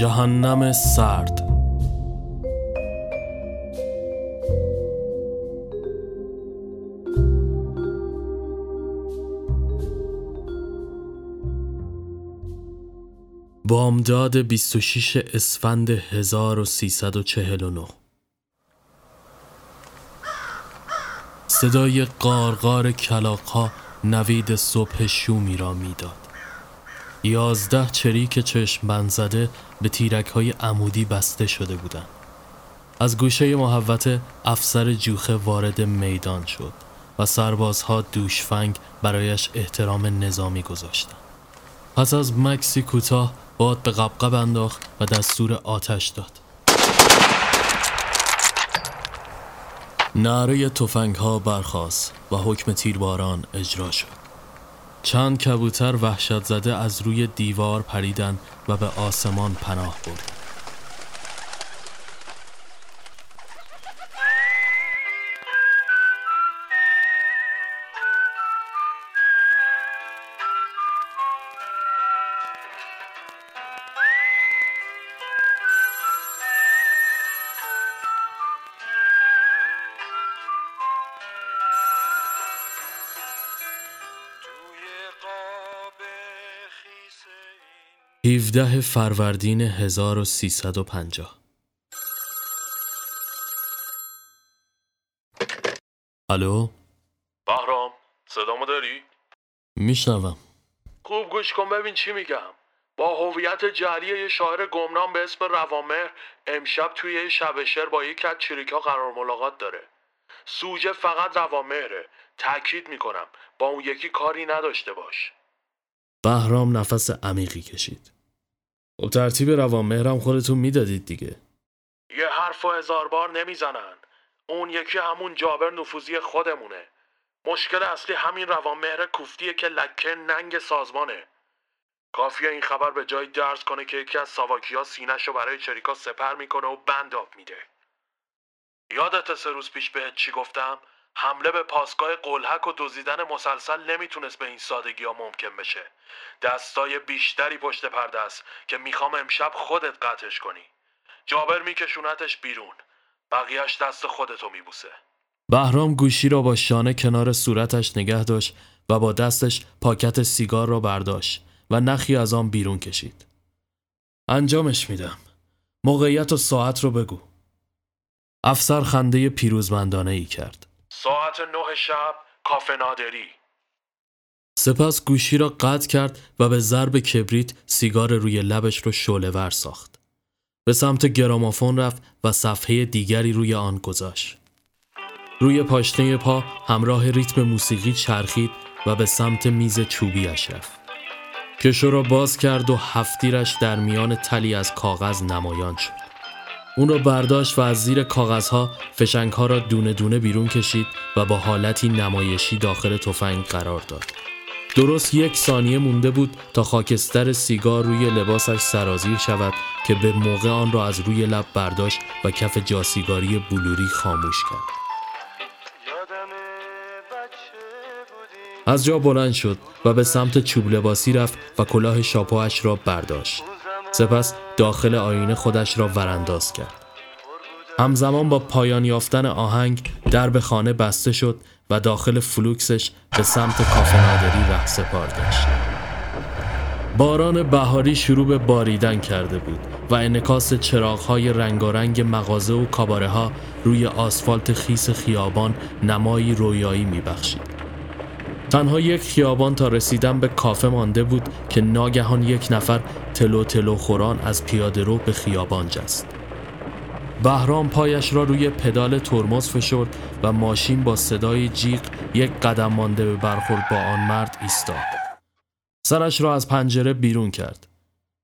جهنم سرد بامداد 26 اسفند 1349 صدای قارقار کلاقها نوید صبح شومی را می‌داد. یازده چریک چشم بند زده به تیرک های عمودی بسته شده بودند. از گوشه محوته افسر جوخه وارد میدان شد و سربازها دوشفنگ برایش احترام نظامی گذاشتند. پس از مکسی کوتاه باد به قبقب انداخت و دستور آتش داد. نعره تفنگ ها برخاست و حکم تیرباران اجرا شد. چند کبوتر وحشت زده از روی دیوار پریدن و به آسمان پناه برد. 17 فروردین 1350 الو؟ بهرام صدامو داری؟ میشنوم. خوب گوش کن ببین چی میگم. با هویت جعلی یه شاعر گمنام به اسم روامهر امشب توی یه شب شعر با یکی از چریکا قرار ملاقات داره. سوژه فقط روامهره تأکید می‌کنم. با اون یکی کاری نداشته باش. بهرام نفس عمیقی کشید. خب ترتیب روانمهرم خودتون می‌دادید دیگه. یه حرف و هزار بار نمی‌زنن. اون یکی همون جابر نفوذی خودمونه. مشکل اصلی همین روانمهر کوفتیه که لکه ننگ سازمانه. کافیه این خبر به جای درس کنه که یکی از ساواکیا سینش رو برای چریکا سپر می‌کنه و بند آب میده. یادت سه روز پیش بهت چی گفتم؟ حمله به پاسگاه قلحک و دزدیدن مسلسل نمی‌تونست به این سادگی ها ممکن بشه دستای بیشتری پشت پرده است که می‌خوام امشب خودت قطعش کنی جابر میکشونتش بیرون بقیهش دست خودتو میبوسه بهرام گوشی را با شانه کنار صورتش نگه داشت و با دستش پاکت سیگار را برداشت و نخی از آن بیرون کشید. انجامش میدم. موقعیت و ساعت رو بگو. افسر خنده پیروزمندانه ای کرد. ساعت نه شب کافه نادری سپس گوشی را قطع کرد و به ضرب کبریت سیگار روی لبش رو شعله ور ساخت. به سمت گرامافون رفت و صفحه دیگری روی آن گذاشت. روی پاشنه پا همراه ریتم موسیقی چرخید و به سمت میز چوبیش رفت. کشو را باز کرد و هفتیرش در میان تلی از کاغذ نمایان شد. اون را برداشت و از زیر کاغذها فشنگها را دونه دونه بیرون کشید و با حالتی نمایشی داخل تفنگ قرار داد. درست یک ثانیه مونده بود تا خاکستر سیگار روی لباسش سرازیر شود که به موقع آن را از روی لب برداشت و کف جاسیگاری بلوری خاموش کرد. از جا بلند شد و به سمت چوب لباسی رفت و کلاه شاپوش را برداشت. سپس داخل آینه خودش را ورانداز کرد. همزمان با پایان یافتن آهنگ درب خانه بسته شد و داخل فلوکسش به سمت کافه نادری ره سپار گشت. باران بهاری شروع به باریدن کرده بود و انعکاس چراغهای رنگارنگ مغازه و کاباره ها روی آسفالت خیس خیابان نمایی رویایی میبخشید. تنها یک خیابان تا رسیدن به کافه مانده بود که ناگهان یک نفر تلو تلو خوران از پیاده رو به خیابان جست. بهرام پایش را روی پدال ترمز فشرد و ماشین با صدای جیغ یک قدم مانده به برخورد با آن مرد ایستاد. سرش را از پنجره بیرون کرد.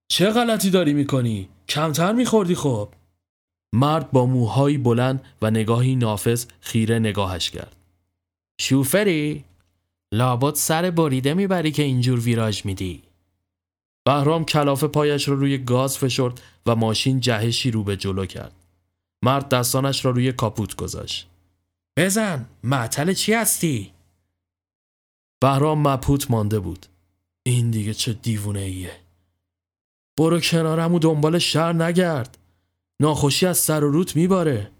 چه غلطی داری می‌کنی؟ کمتر میخوردی خب؟ مرد با موهایی بلند و نگاهی نافذ خیره نگاهش کرد. شوفری؟ لابد سر بریده می‌بری که اینجور ویراژ میدی. بهرام کلافه پایش را روی گاز فشرد و ماشین جهشی رو به جلو کرد. مرد دستانش را روی کاپوت گذاشت. بزن معطل چی هستی؟ بهرام مبهوت مانده بود. این دیگه چه دیوونه ایه. برو کنارم و دنبال شهر نگرد ناخوشی از سر و روت میباره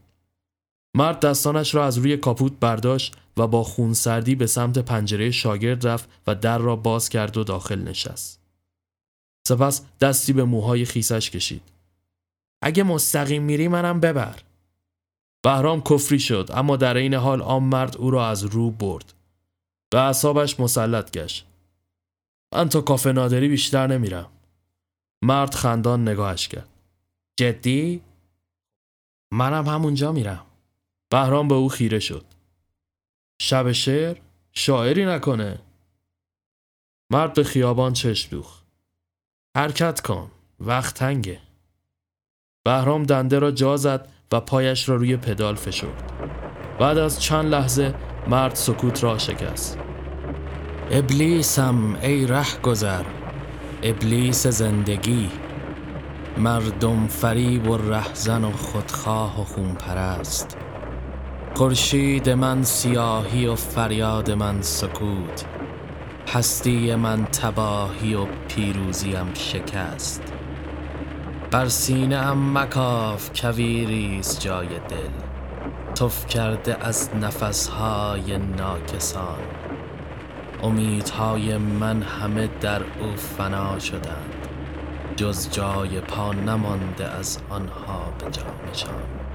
مرد دستانش را از روی کاپوت برداشت و با خون سردی به سمت پنجره شاگرد رفت و در را باز کرد و داخل نشست. سپس دستی به موهای خیسش کشید. اگه مستقیم میری منم ببر. بهرام کفری شد اما در این حال آن مرد او را از رو برد. به اعصابش مسلط گشت. من تا کافه نادری بیشتر نمیرم. مرد خندان نگاهش کرد. جدی؟ منم همونجا میرم. بهرام به او خیره شد. شب شعر؟ شاعری نکنه. مرد به خیابان چشم دوخ. حرکت کن. وقت تنگه. بهرام دنده را جا زد و پایش را روی پدال فشرد. بعد از چند لحظه مرد سکوت را شکست. ابلیسم ای ره گذر ابلیس زندگی مردم فریب و رهزن و خودخواه و خون پرست خورشید من سیاهی و فریاد من سکوت. هستی من تباهی و پیروزیم شکست. بر سینه ام مکاف کویریست جای دل. تف کرده از نفسهای ناکسان. امیدهای من همه در او فنا شدند. جز جای پا نمانده از آنها به جامشان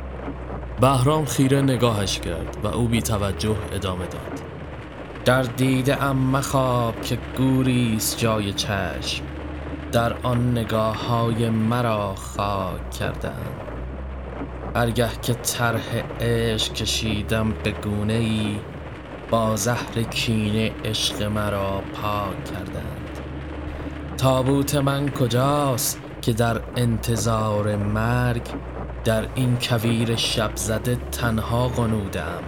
بهرام خیره نگاهش کرد و او بی توجه ادامه داد. در دیده ام مخواب که گوریست جای چشم. در آن نگاه های مرا خاک کردند هرگه که طرح عشق کشیدم به گونه ای با زهر کینه عشق مرا پاک کردند تابوت من کجاست که در انتظار مرگ در این کویر شب زده تنها قنودم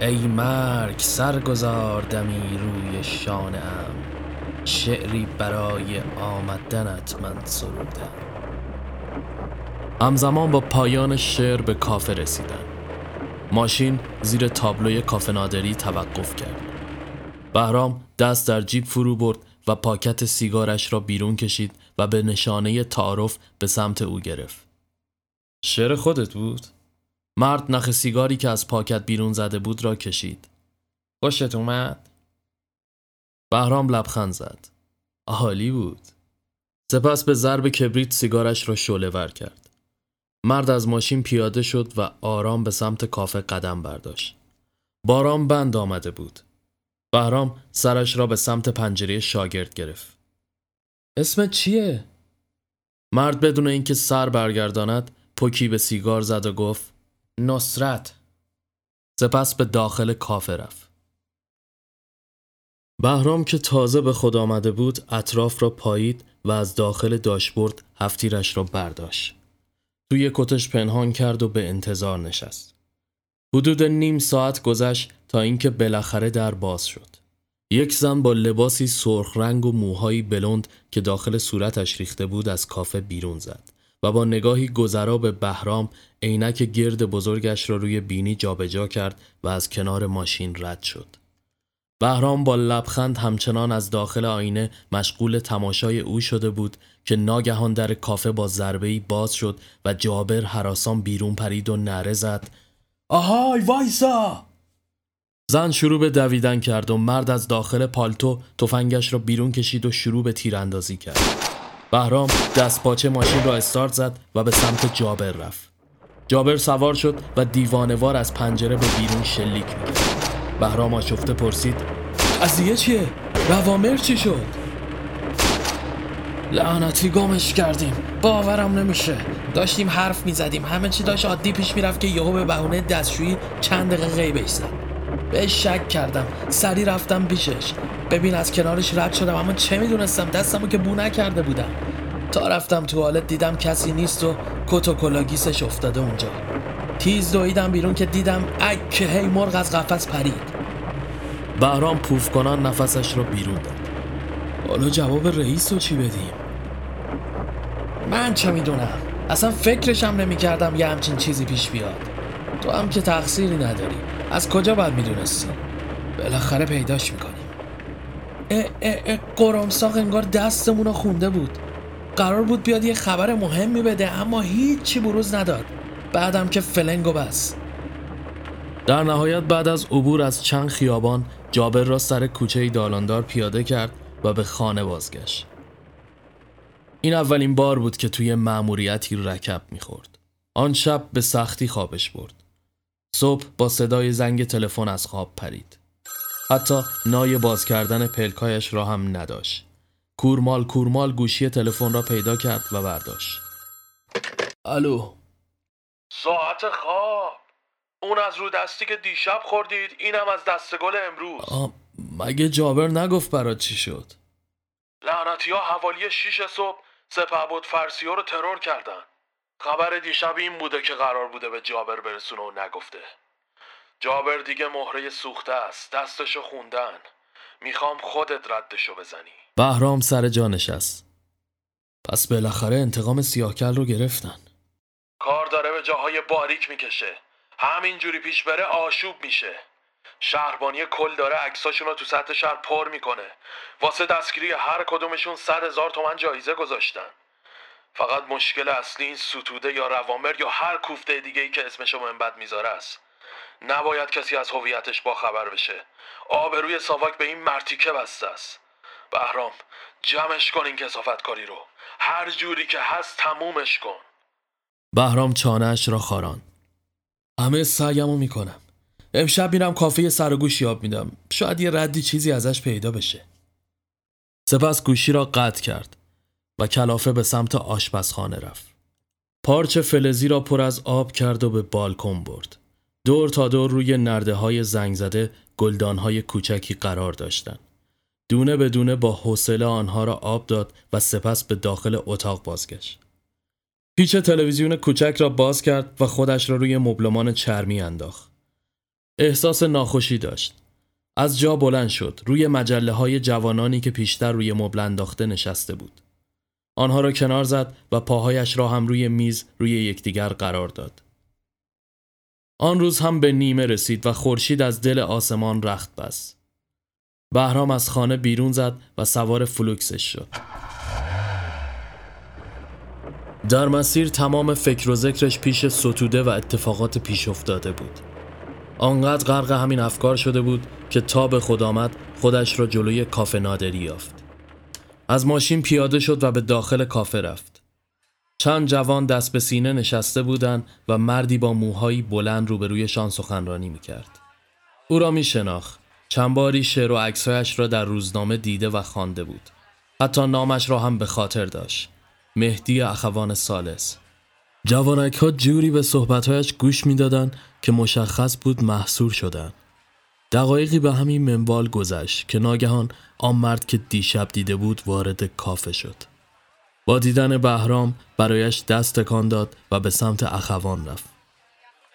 ای مرگ سرگذاردمی روی شانم شعری برای آمدنت من سرودم. همزمان با پایان شعر به کافه رسیدن ماشین زیر تابلوی کافه نادری توقف کرد. بهرام دست در جیب فرو برد و پاکت سیگارش را بیرون کشید و به نشانه تعارف به سمت او گرفت. شعر خودت بود؟ مرد نخ سیگاری که از پاکت بیرون زده بود را کشید. خوشت اومد؟ بهرام لبخند زد. عالی بود. سپس به ضرب کبریت سیگارش را شعله ور کرد. مرد از ماشین پیاده شد و آرام به سمت کافه قدم برداشت. باران بند آمده بود. بهرام سرش را به سمت پنجره شاگرد گرفت. اسمت چیه؟ مرد بدون اینکه سر برگرداند پوکی به سیگار زد و گفت نصرت. سپس به داخل کافه رفت. بهرام که تازه به خود آمده بود اطراف را پایید و از داخل داشبورد هفتیرش را برداشت. توی کتش پنهان کرد و به انتظار نشست. حدود نیم ساعت گذشت تا اینکه بالاخره در باز شد. یک زن با لباسی سرخ رنگ و موهایی بلند که داخل صورتش ریخته بود از کافه بیرون زد. و با نگاهی گذرا به بهرام عینک گرد بزرگش را روی بینی جابجا کرد و از کنار ماشین رد شد. بهرام با لبخند همچنان از داخل آینه مشغول تماشای او شده بود که ناگهان در کافه با ضربه‌ای باز شد و جابر حراسان بیرون پرید و نره زد. آهای وایسا! زن شروع به دویدن کرد و مرد از داخل پالتو تفنگش را بیرون کشید و شروع به تیراندازی کرد. بهرام دست پاچه ماشین را استارت زد و به سمت جابر رفت. جابر سوار شد و دیوانوار از پنجره به بیرون شلیک می‌کرد. بهرام آشفته پرسید قضیه چیه؟ روامر چی شد؟ لعنتی گمش کردیم. باورم نمیشه. داشتیم حرف می‌زدیم. همه چی داشت عادی پیش می‌رفت که یهو به بهونه دستشویی چند دقیقه غیبش زد. بهش شک کردم. سری رفتم پیشش. ببین از کنارش رد شدم اما چه می‌دونستم؟ دستمو که بو نکرده بودم. تا رفتم توالت دیدم کسی نیست و کت و کلاگیسش افتاده اونجا. تیز دویدم بیرون که دیدم اک هی مرغ از قفس پرید. بهرام پوف کنان نفسش رو بیرون داد. حالا جواب رئیس رو چی بدیم؟ من چه می‌دونم؟ اصلا فکرشم نمی‌کردم یه همچین چیزی پیش بیاد. تو هم که تقصیری نداری. از کجا باید می‌دونستی بالاخره پیداش می‌کنیم. اه اه اه قرمساق انگار دستمون رو خونده بود. قرار بود بیاد یه خبر مهمی بده اما هیچی بروز نداد. بعدم که فلنگو بس. در نهایت بعد از عبور از چند خیابان جابر را سر کوچه دالاندار پیاده کرد و به خانه بازگشت. این اولین بار بود که توی مأموریتی رکب می‌خورد. آن شب به سختی خوابش برد. صبح با صدای زنگ تلفن از خواب پرید. حتی نای باز کردن پلکایش را هم نداشت. کورمال کورمال گوشی تلفن را پیدا کرد و برداشت. الو. ساعت خواب. اون از رو دستی که دیشب خوردید اینم از دستگل امروز. آه، مگه جابر نگفت برات چی شد؟ لعنتی ها حوالی شیش صبح سپه بود فرسی ها رو ترور کردن. خبر دیشب این بوده که قرار بوده به جابر برسونه و نگفته. جابر دیگه مهره سوخته است دستشو خوندن. می‌خوام خودت ردشو بزنی. بهرام سر جا نشست. پس بالاخره انتقام سیاهکل رو گرفتن. کار داره به جاهای باریک می‌کشه. همینجوری پیش بره آشوب میشه. شهربانی کل داره عکساشون رو تو سطح شهر پر می‌کنه. واسه دستگیری هر کدومشون صد هزار تومن جایزه گذاشتن. فقط مشکل اصلی این ستوده یا روامر یا هر کوفته دیگه ای که اسمشو منبد می‌ذاره است. نباید کسی از هویتش با خبر بشه. آبروی ساواک به این مرتیکه بسته است. بهرام جمعش کن این کسافت کاری رو. هر جوری که هست تمومش کن. بهرام چانهش را خاران همه سعیمو می‌کنم. امشب میرم کافه سر و گوش یاب میدم. شاید یه ردی چیزی ازش پیدا بشه. سپس گوشی را قطع کرد. و کلافه به سمت آشپزخانه رفت پارچ فلزی را پر از آب کرد و به بالکن برد دور تا دور روی نرده های زنگ زده گلدان های کوچکی قرار داشتند دونه به دونه با حوصله آنها را آب داد و سپس به داخل اتاق بازگشت پیچ تلویزیون کوچک را باز کرد و خودش را روی مبلمان چرمی انداخت. احساس ناخوشی داشت. از جا بلند شد روی مجله های جوانانی که پیشتر روی مبل انداخته نشسته بود. آنها را کنار زد و پاهایش را هم روی میز روی یکدیگر قرار داد. آن روز هم به نیمه رسید و خورشید از دل آسمان رخت بست. بهرام از خانه بیرون زد و سوار فلوکسش شد. در مسیر تمام فکر و ذکرش پیش ستوده و اتفاقات پیش افتاده بود. آنقدر غرق همین افکار شده بود که تا به خود آمد خودش را جلوی کافه نادری یافت. از ماشین پیاده شد و به داخل کافه رفت. چند جوان دست به سینه نشسته بودند و مردی با موهایی بلند روبرویشان سخنرانی می‌کرد. او را می شناخت. چند باری شعر و عکسهایش را در روزنامه دیده و خوانده بود. حتی نامش را هم به خاطر داشت. مهدی اخوان سالس جوانک ها جوری به صحبتهایش گوش می‌دادند که مشخص بود محصور شدند. دقایقی به همین منوال گذشت که ناگهان آن مرد که دیشب دیده بود وارد کافه شد. با دیدن بهرام برایش دست تکان داد و به سمت اخوان رفت.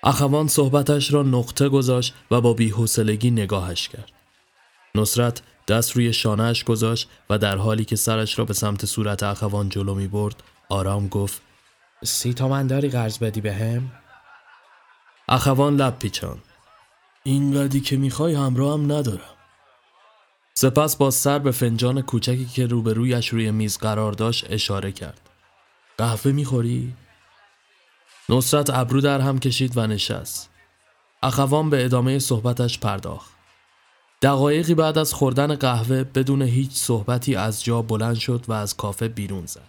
اخوان صحبتش را نقطه گذاشت و با بیحوصلگی نگاهش کرد. نصرت دست روی شانهش گذاشت و در حالی که سرش را به سمت صورت اخوان جلو می برد آرام گفت سی تومن داری قرض بدی به هم؟ اخوان لب پیچان اینقدی که می‌خوای همراه هم ندارم سپس با سر به فنجان کوچکی که روبرویش روی میز قرار داشت اشاره کرد قهوه می‌خوری؟ نصرت ابرو در هم کشید و نشست اخوان به ادامه صحبتش پرداخت دقایقی بعد از خوردن قهوه بدون هیچ صحبتی از جا بلند شد و از کافه بیرون زد.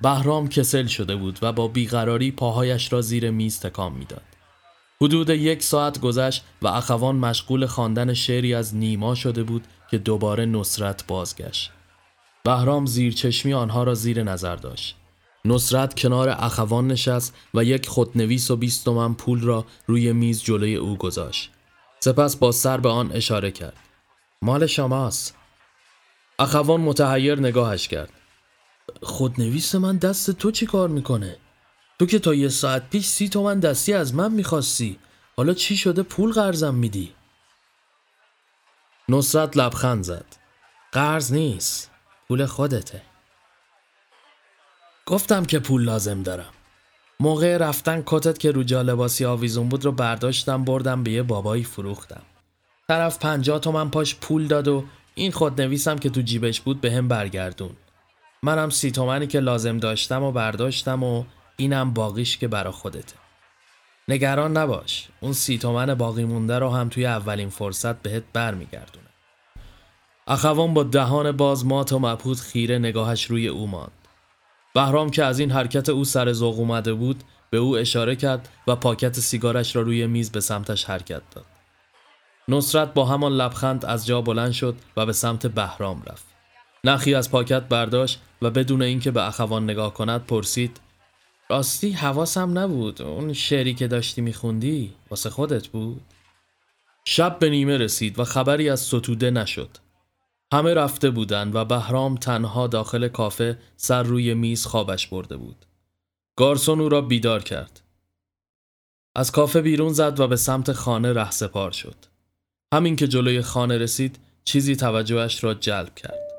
بهرام کسل شده بود و با بیقراری پاهایش را زیر میز تکان می‌داد. حدود یک ساعت گذشت و اخوان مشغول خواندن شعری از نیما شده بود که دوباره نصرت بازگشت. بهرام زیر چشمی آنها را زیر نظر داشت. نصرت کنار اخوان نشست و یک خودنویس و بیست تومن پول را روی میز جلوی او گذاشت. سپس با سر به آن اشاره کرد مال شماست اخوان متحیر نگاهش کرد خودنویس من دست تو چی کار می‌کنه؟ تو که تا یه ساعت پیش سی تومن دستی از من می‌خواستی حالا چی شده پول قرضم میدی؟ نصرت لبخند زد. قرض نیست پول خودته. گفتم که پول لازم دارم. موقع رفتن کتت که رو لباسی آویزون بود رو برداشتم بردم به یه بابایی فروختم. طرف پنجاه تومن پاش پول داد و این خودنویسم که تو جیبش بود به هم برگردون. منم سی تومنی که لازم داشتم و برداشتم و اینم باقیش که برا خودته. نگران نباش اون سی تومن باقی مونده رو هم توی اولین فرصت بهت برمیگردونه اخوان با دهان باز مات و مبهوت خیره نگاهش روی او ماند. بهرام که از این حرکت او سر ذوق اومده بود به او اشاره کرد و پاکت سیگارش را روی میز به سمتش حرکت داد. نصرت با همان لبخند از جا بلند شد و به سمت بهرام رفت. نخی از پاکت برداشت و بدون اینکه به اخوان نگاه کند پرسید راستی حواسم نبود. اون شعری که داشتی میخوندی واسه خودت بود؟ شب به نیمه رسید و خبری از ستوده نشد. همه رفته بودند و بهرام تنها داخل کافه سر روی میز خوابش برده بود. گارسون او را بیدار کرد. از کافه بیرون زد و به سمت خانه رهسپار شد. همین که جلوی خانه رسید چیزی توجهش را جلب کرد.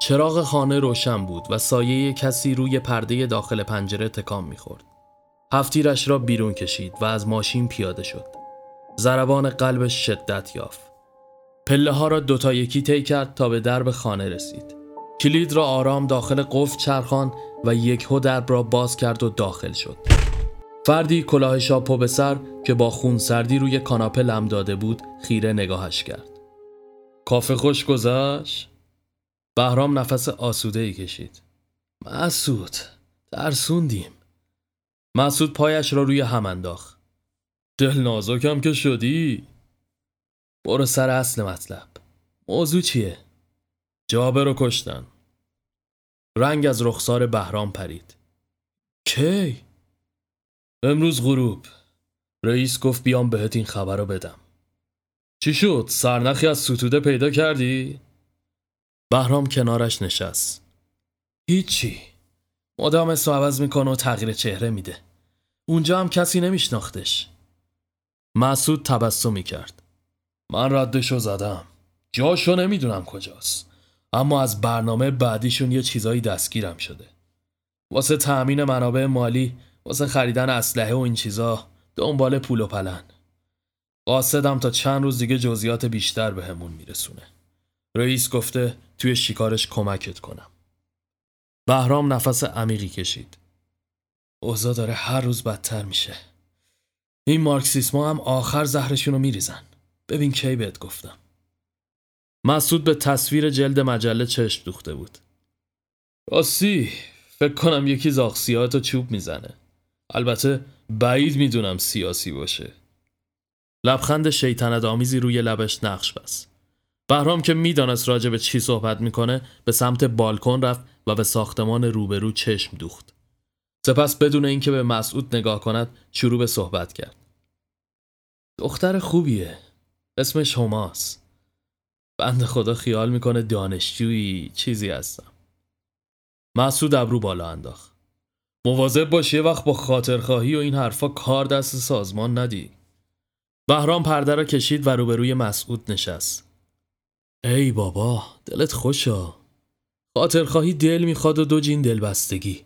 چراغ خانه روشن بود و سایه کسی روی پرده داخل پنجره تکان می‌خورد. هفتیرش را بیرون کشید و از ماشین پیاده شد. زربان قلبش شدت یافت. پله ها را دوتا یکی طی کرد تا به درب خانه رسید. کلید را آرام داخل قفل چرخان و یک هو درب را باز کرد و داخل شد. فردی کلاه شاپو به سر که با خون سردی روی کاناپه لم داده بود خیره نگاهش کرد. کافه خوش گذشت؟ بهرام نفس آسوده ای کشید. مسعود ترسوندیم. مسعود پایش را روی هم انداخت. دل نازکم که شدی. برو سر اصل مطلب. موضوع چیه؟ جابه رو کشتن. رنگ از رخسار بهرام پرید. کی؟ امروز غروب. رئیس گفت بیام بهت این خبر رو بدم. چی شد؟ سرنخی از ستوده پیدا کردی؟ بهرام کنارش نشست. هیچی. مدام اسم عوض می‌کنه و تغییر چهره میده. اونجا هم کسی نمیشناختش. مسعود تبسمی کرد من ردشو زدم. جاشو نمی‌دونم کجاست. اما از برنامه بعدیشون یه چیزایی دستگیرم شده. واسه تأمین منابع مالی واسه خریدن اسلحه و این چیزا دنبال پول و پلن. قاصدم تا چند روز دیگه جزئیات بیشتر بهمون میرسونه. رئیس گفته توی شکارش کمکت کنم. بهرام نفس عمیقی کشید. اوضاع داره هر روز بدتر میشه. این مارکسیسما هم آخر زهرشونو میریزن. ببین کی بهت گفتم. مسعود به تصویر جلد مجله چشم دوخته بود. راستی فکر کنم یکی زاخسیات چوب می‌زنه. البته بعید می‌دونم سیاسی باشه. لبخند شیطنت آمیزی روی لبش نقش بست. بهرام که می‌دانست راجع به چی صحبت می‌کنه به سمت بالکن رفت و به ساختمان روبرو چشم دوخت. سپس بدون اینکه به مسعود نگاه کند شروع به صحبت کرد. دختر خوبیه. اسمش هماس. بند خدا خیال می‌کنه دانشجویی چیزی هستم. مسعود ابرو بالا انداخت. مواظب باش یه وقت با خاطرخواهی و این حرفا کار دست سازمان ندی. بهرام پرده را کشید و روبروی مسعود نشست. ای بابا دلت خوشا. خاطرخواهی دل می‌خواد و دو جین دلبستگی.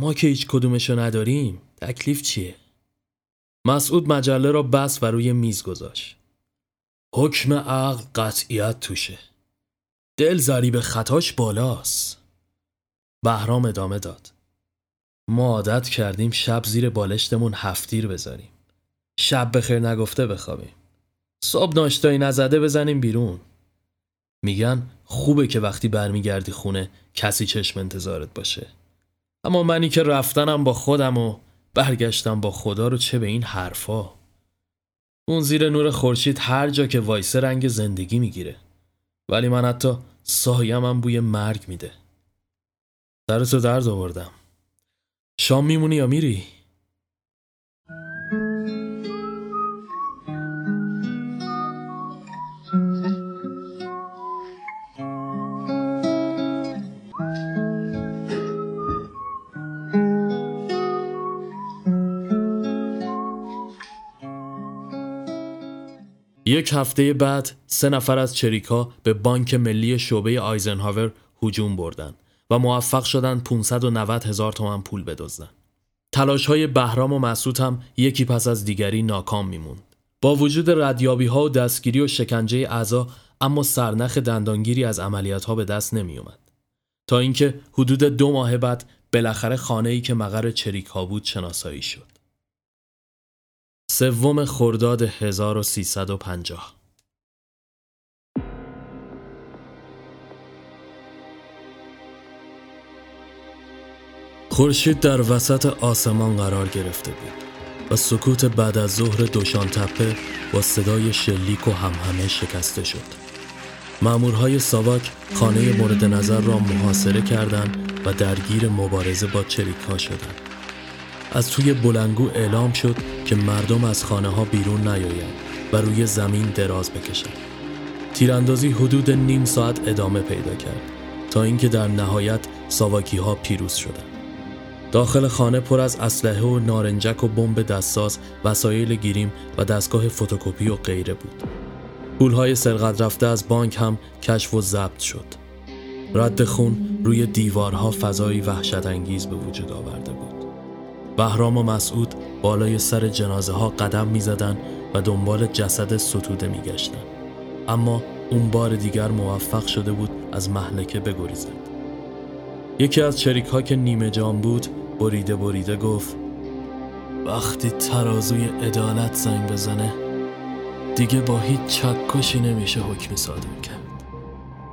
ما که هیچ کدومشو نداریم تکلیف چیه؟ مسعود مجله را بس و روی میز گذاشت. حکم عقل قطعیت توشه. دل ضریب خطاش بالاست. بهرام ادامه داد. ما عادت کردیم شب زیر بالشتمون هفتیر بذاریم شب بخیر نگفته بخوابیم. صبح ناشتایی نزده بزنیم بیرون. میگن خوبه که وقتی برمیگردی خونه کسی چشم انتظارت باشه. اما منی که رفتنم با خودم و برگشتم با خدا رو چه به این حرفا؟ اون زیر نور خورشید هر جا که وایسه رنگ زندگی می‌گیره. ولی من حتی سایمم بوی مرگ میده. سرتو درد آوردم. شام میمونی یا میری؟ یک هفته بعد سه نفر از چریکا به بانک ملی شعبه آیزنهاور هجوم بردند و موفق شدند 590 هزار تومن پول بدزدند. تلاش های بهرام و مسعود هم یکی پس از دیگری ناکام میموند. با وجود ردیابی ها و دستگیری و شکنجه اعضا اما سرنخ دندانگیری از عملیات ها به دست نمی. تا اینکه حدود دو ماه بعد بالاخره خانه ای که مقر چریک بود شناسایی شد. سوم خرداد 1350 خورشید در وسط آسمان قرار گرفته بود و سکوت بعد از ظهر دوشان تپه با صدای شلیک و همهمه شکسته شد. مامورهای ساواک خانه مورد نظر را محاصره کردند و درگیر مبارزه با چریک ها شدند. از توی بلنگو اعلام شد که مردم از خانه ها بیرون نیایند و روی زمین دراز بکشند. تیراندازی حدود نیم ساعت ادامه پیدا کرد تا اینکه در نهایت ساواکی ها پیروز شدند. داخل خانه پر از اسلحه و نارنجک و بمب دستساز، وسایل گیریم و دستگاه فتوکپی و غیره بود. پولهای سرقت رفته از بانک هم کشف و ضبط شد. رد خون روی دیوارها فضایی وحشت انگیز به وجود آورده بود. بهرام و مسعود بالای سر جنازه ها قدم می زدن و دنبال جسد ستوده می گشتن. اما اون بار دیگر موفق شده بود از محلکه بگریزد. یکی از چریک ها که نیمه جان بود بریده بریده گفت وقتی ترازوی عدالت زنگ بزنه دیگه با هیچ چکشی نمیشه حکمی صادر کرد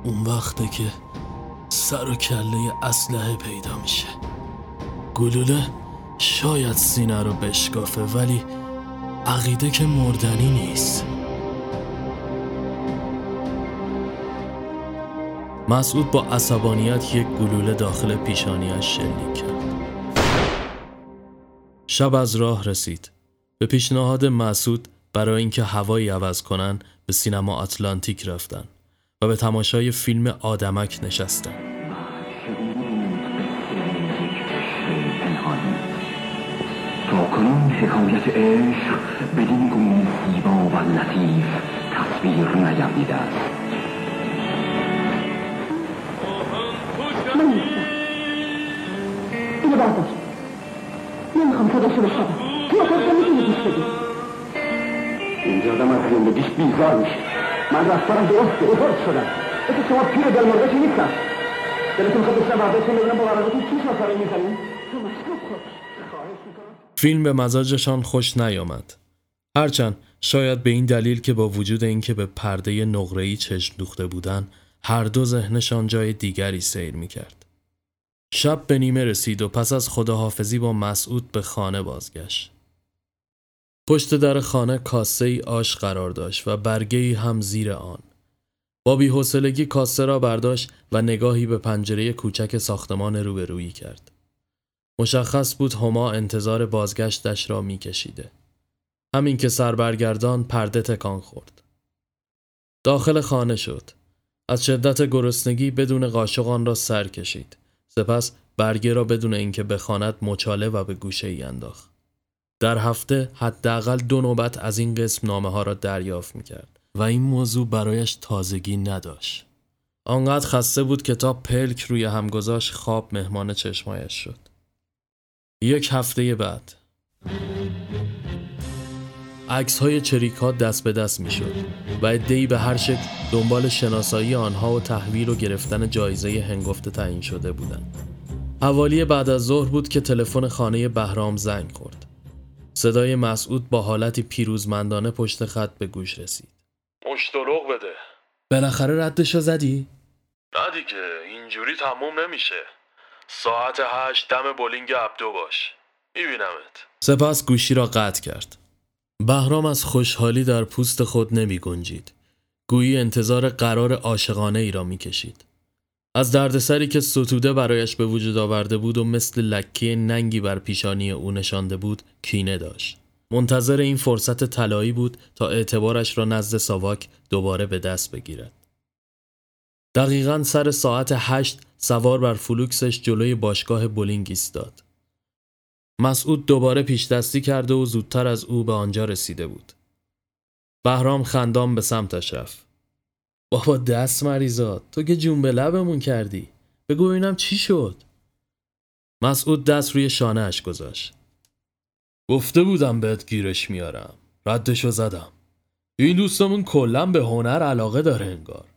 اون وقته که سر و کله اسلحه پیدا میشه گلوله شاید سینه رو بشکافه ولی عقیده که مردنی نیست. مسعود با عصبانیت یک گلوله داخل پیشانیش شلیک کرد. شب از راه رسید. به پیشنهاد مسعود برای اینکه هوایی عوض کنن به سینما آتلانتیک رفتن و به تماشای فیلم آدمک نشستن. حکایت عشق بدین گونه زیبا و لطیف تصویر نگردیده است من نیستم اینو برداشت نمی‌خوام صداشو بشنوم تو اتاق می‌تونی گوش بدی اینجا آدم از زندگیش بیزار میشه من رفتارم درست بزرگ شدم مثل شما پیر دل مرده نیستم دلتون می‌خواد بشنم برداشتم ببینم با قرارتون چی شاکاره می‌زنیم تو مشکوب خود فیلم به مزاجشان خوش نیامد هرچند شاید به این دلیل که با وجود اینکه به پرده نقره‌ای چشم دوخته بودند هر دو ذهنشان جای دیگری سیر می کرد. شب به نیمه رسید و پس از خداحافظی با مسعود به خانه بازگشت. پشت در خانه کاسه ای آش قرار داشت و برگه ای هم زیر آن. با بی‌حوصلگی کاسه را برداشت و نگاهی به پنجره کوچک ساختمان روبرویی کرد. مشخص بود هما انتظار بازگشتش را میکشیده. همین که سربرگردان پرده تکان خورد. داخل خانه شد. از شدت گرسنگی بدون قاشق آن را سر کشید. سپس برگه را بدون اینکه بخواند مچاله و به گوشه ای انداخت. در هفته حداقل دو نوبت از این قسم نامه ها را دریافت می کرد و این موضوع برایش تازگی نداشت. آنقدر خسته بود که تا پلک روی هم گذاشت خواب مهمان چشمایش شد. یک هفته بعد عکس های چریک ها دست به دست می شد و ادهی به هر شکل دنبال شناسایی آنها و تحویل و گرفتن جایزه هنگفت تعیین شده بودند. حوالی بعد از ظهر بود که تلفن خانه بهرام زنگ خورد. صدای مسعود با حالتی پیروزمندانه پشت خط به گوش رسید. مشتلق بده بالاخره ردشو زدی؟ نه دیگه اینجوری تموم نمیشه ساعت هشت دم بولینگ عبدو باش میبینمت سپس گوشی را قطع کرد. بهرام از خوشحالی در پوست خود نمی گنجید. گویی انتظار قرار عاشقانه ای را می کشید. از دردسری که ستوده برایش به وجود آورده بود و مثل لکه ننگی بر پیشانی او نشانده بود کینه داشت. منتظر این فرصت طلایی بود تا اعتبارش را نزد ساواک دوباره به دست بگیرد. دقیقا سر ساعت هشت سوار بر فلوکسش جلوی باشگاه بولینگ ایستاد. مسعود دوباره پیش دستی کرده و زودتر از او به آنجا رسیده بود. بهرام خندام به سمتش رفت. بابا دست مریضات تو که جون به لبمون کردی. بگو ببینم چی شد؟ مسعود دست روی شانه اش گذاشت. گفته بودم بهت گیرش میارم. ردشو زدم. این دوستمون کلا به هنر علاقه داره انگار.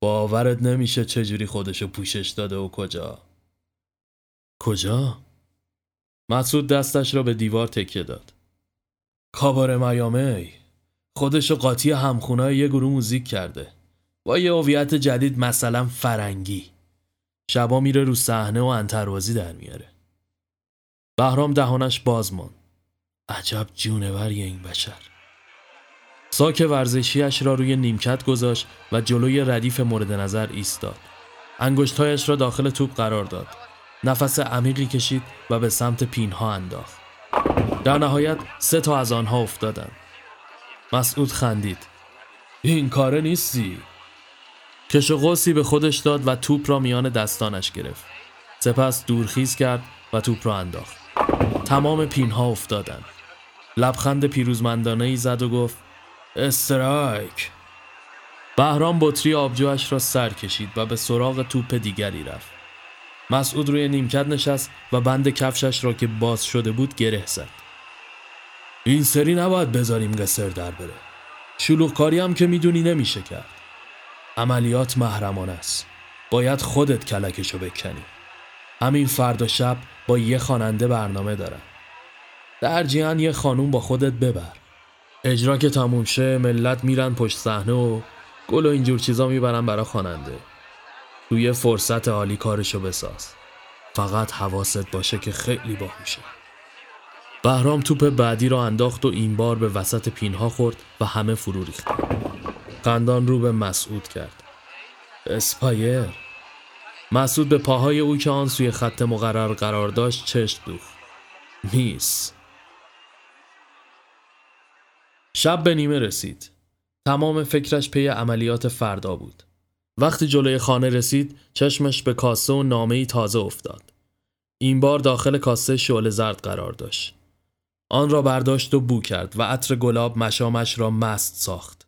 باورت نمیشه چجوری خودشو پوشش داده و کجا. کجا؟ مسعود دستش را به دیوار تکیه داد. کابار میامی خودشو قاطی همخونای یه گروه موزیک کرده. با یه هویت جدید مثلا فرنگی. شبا میره رو صحنه و انتروازی در میاره. بهرام دهانش باز ماند. عجب جونوری این بشر. ساک ورزشیش را روی نیمکت گذاشت و جلوی ردیف مورد نظر ایستاد. انگشتهایش را داخل توپ قرار داد. نفس عمیقی کشید و به سمت پینها انداخت. در نهایت سه تا از آنها افتادند. مسعود خندید. این کاره نیستی. کش به خودش داد و توپ را میان دستانش گرفت. سپس دورخیز کرد و توپ را انداخت. تمام پینها افتادند. لبخند پیروزمندانه ای زد و گفت استرایک. بهرام بطری آبجوش را سر کشید و به سراغ توپ دیگری رفت. مسعود روی نیمکت نشست و بند کفشش را که باز شده بود گره زد. این سری نباید بذاریم قصر در بره. شلوغ کاری هم که می‌دونی نمیشه کرد. عملیات محرمان است. باید خودت کلکشو بکنی. همین فردا شب با یه خواننده برنامه دارم. در جیان یه خانوم با خودت ببر. اجرا که تموم شه ملت میرن پشت صحنه و گل و اینجور چیزا می‌برن برا خواننده. توی فرصت عالی کارشو بساز. فقط حواست باشه که خیلی باهوشه. بهرام توپ بعدی را انداخت و این بار به وسط پینها خورد و همه فرو ریختن قندان رو به مسعود کرد. اسپایر. مسعود به پاهای او که آن سوی خط مقرر قرار داشت چشم دوخت. میس شب به نیمه رسید. تمام فکرش پی عملیات فردا بود. وقتی جلوی خانه رسید چشمش به کاسه و نامه تازه افتاد. این بار داخل کاسه شعله زرد قرار داشت. آن را برداشت و بو کرد و عطر گلاب مشامش را مست ساخت.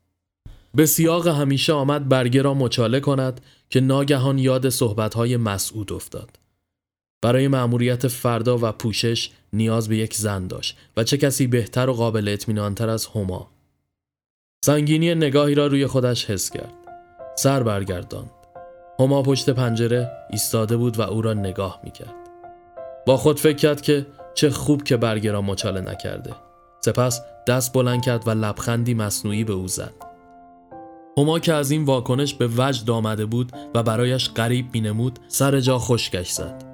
به سیاق همیشه آمد برگه را مچاله کند که ناگهان یاد صحبتهای مسعود افتاد. برای مأموریت فردا و پوشش نیاز به یک زن داشت و چه کسی بهتر و قابل اطمینانتر از هما. سنگینی نگاهی را روی خودش حس کرد. سر برگرداند. هما پشت پنجره ایستاده بود و او را نگاه می‌کرد. با خود فکر کرد که چه خوب که برگه را مچاله نکرده. سپس دست بلند کرد و لبخندی مصنوعی به او زد. هما که از این واکنش به وجد آمده بود و برایش غریب مینمود سر جا خشکش زد.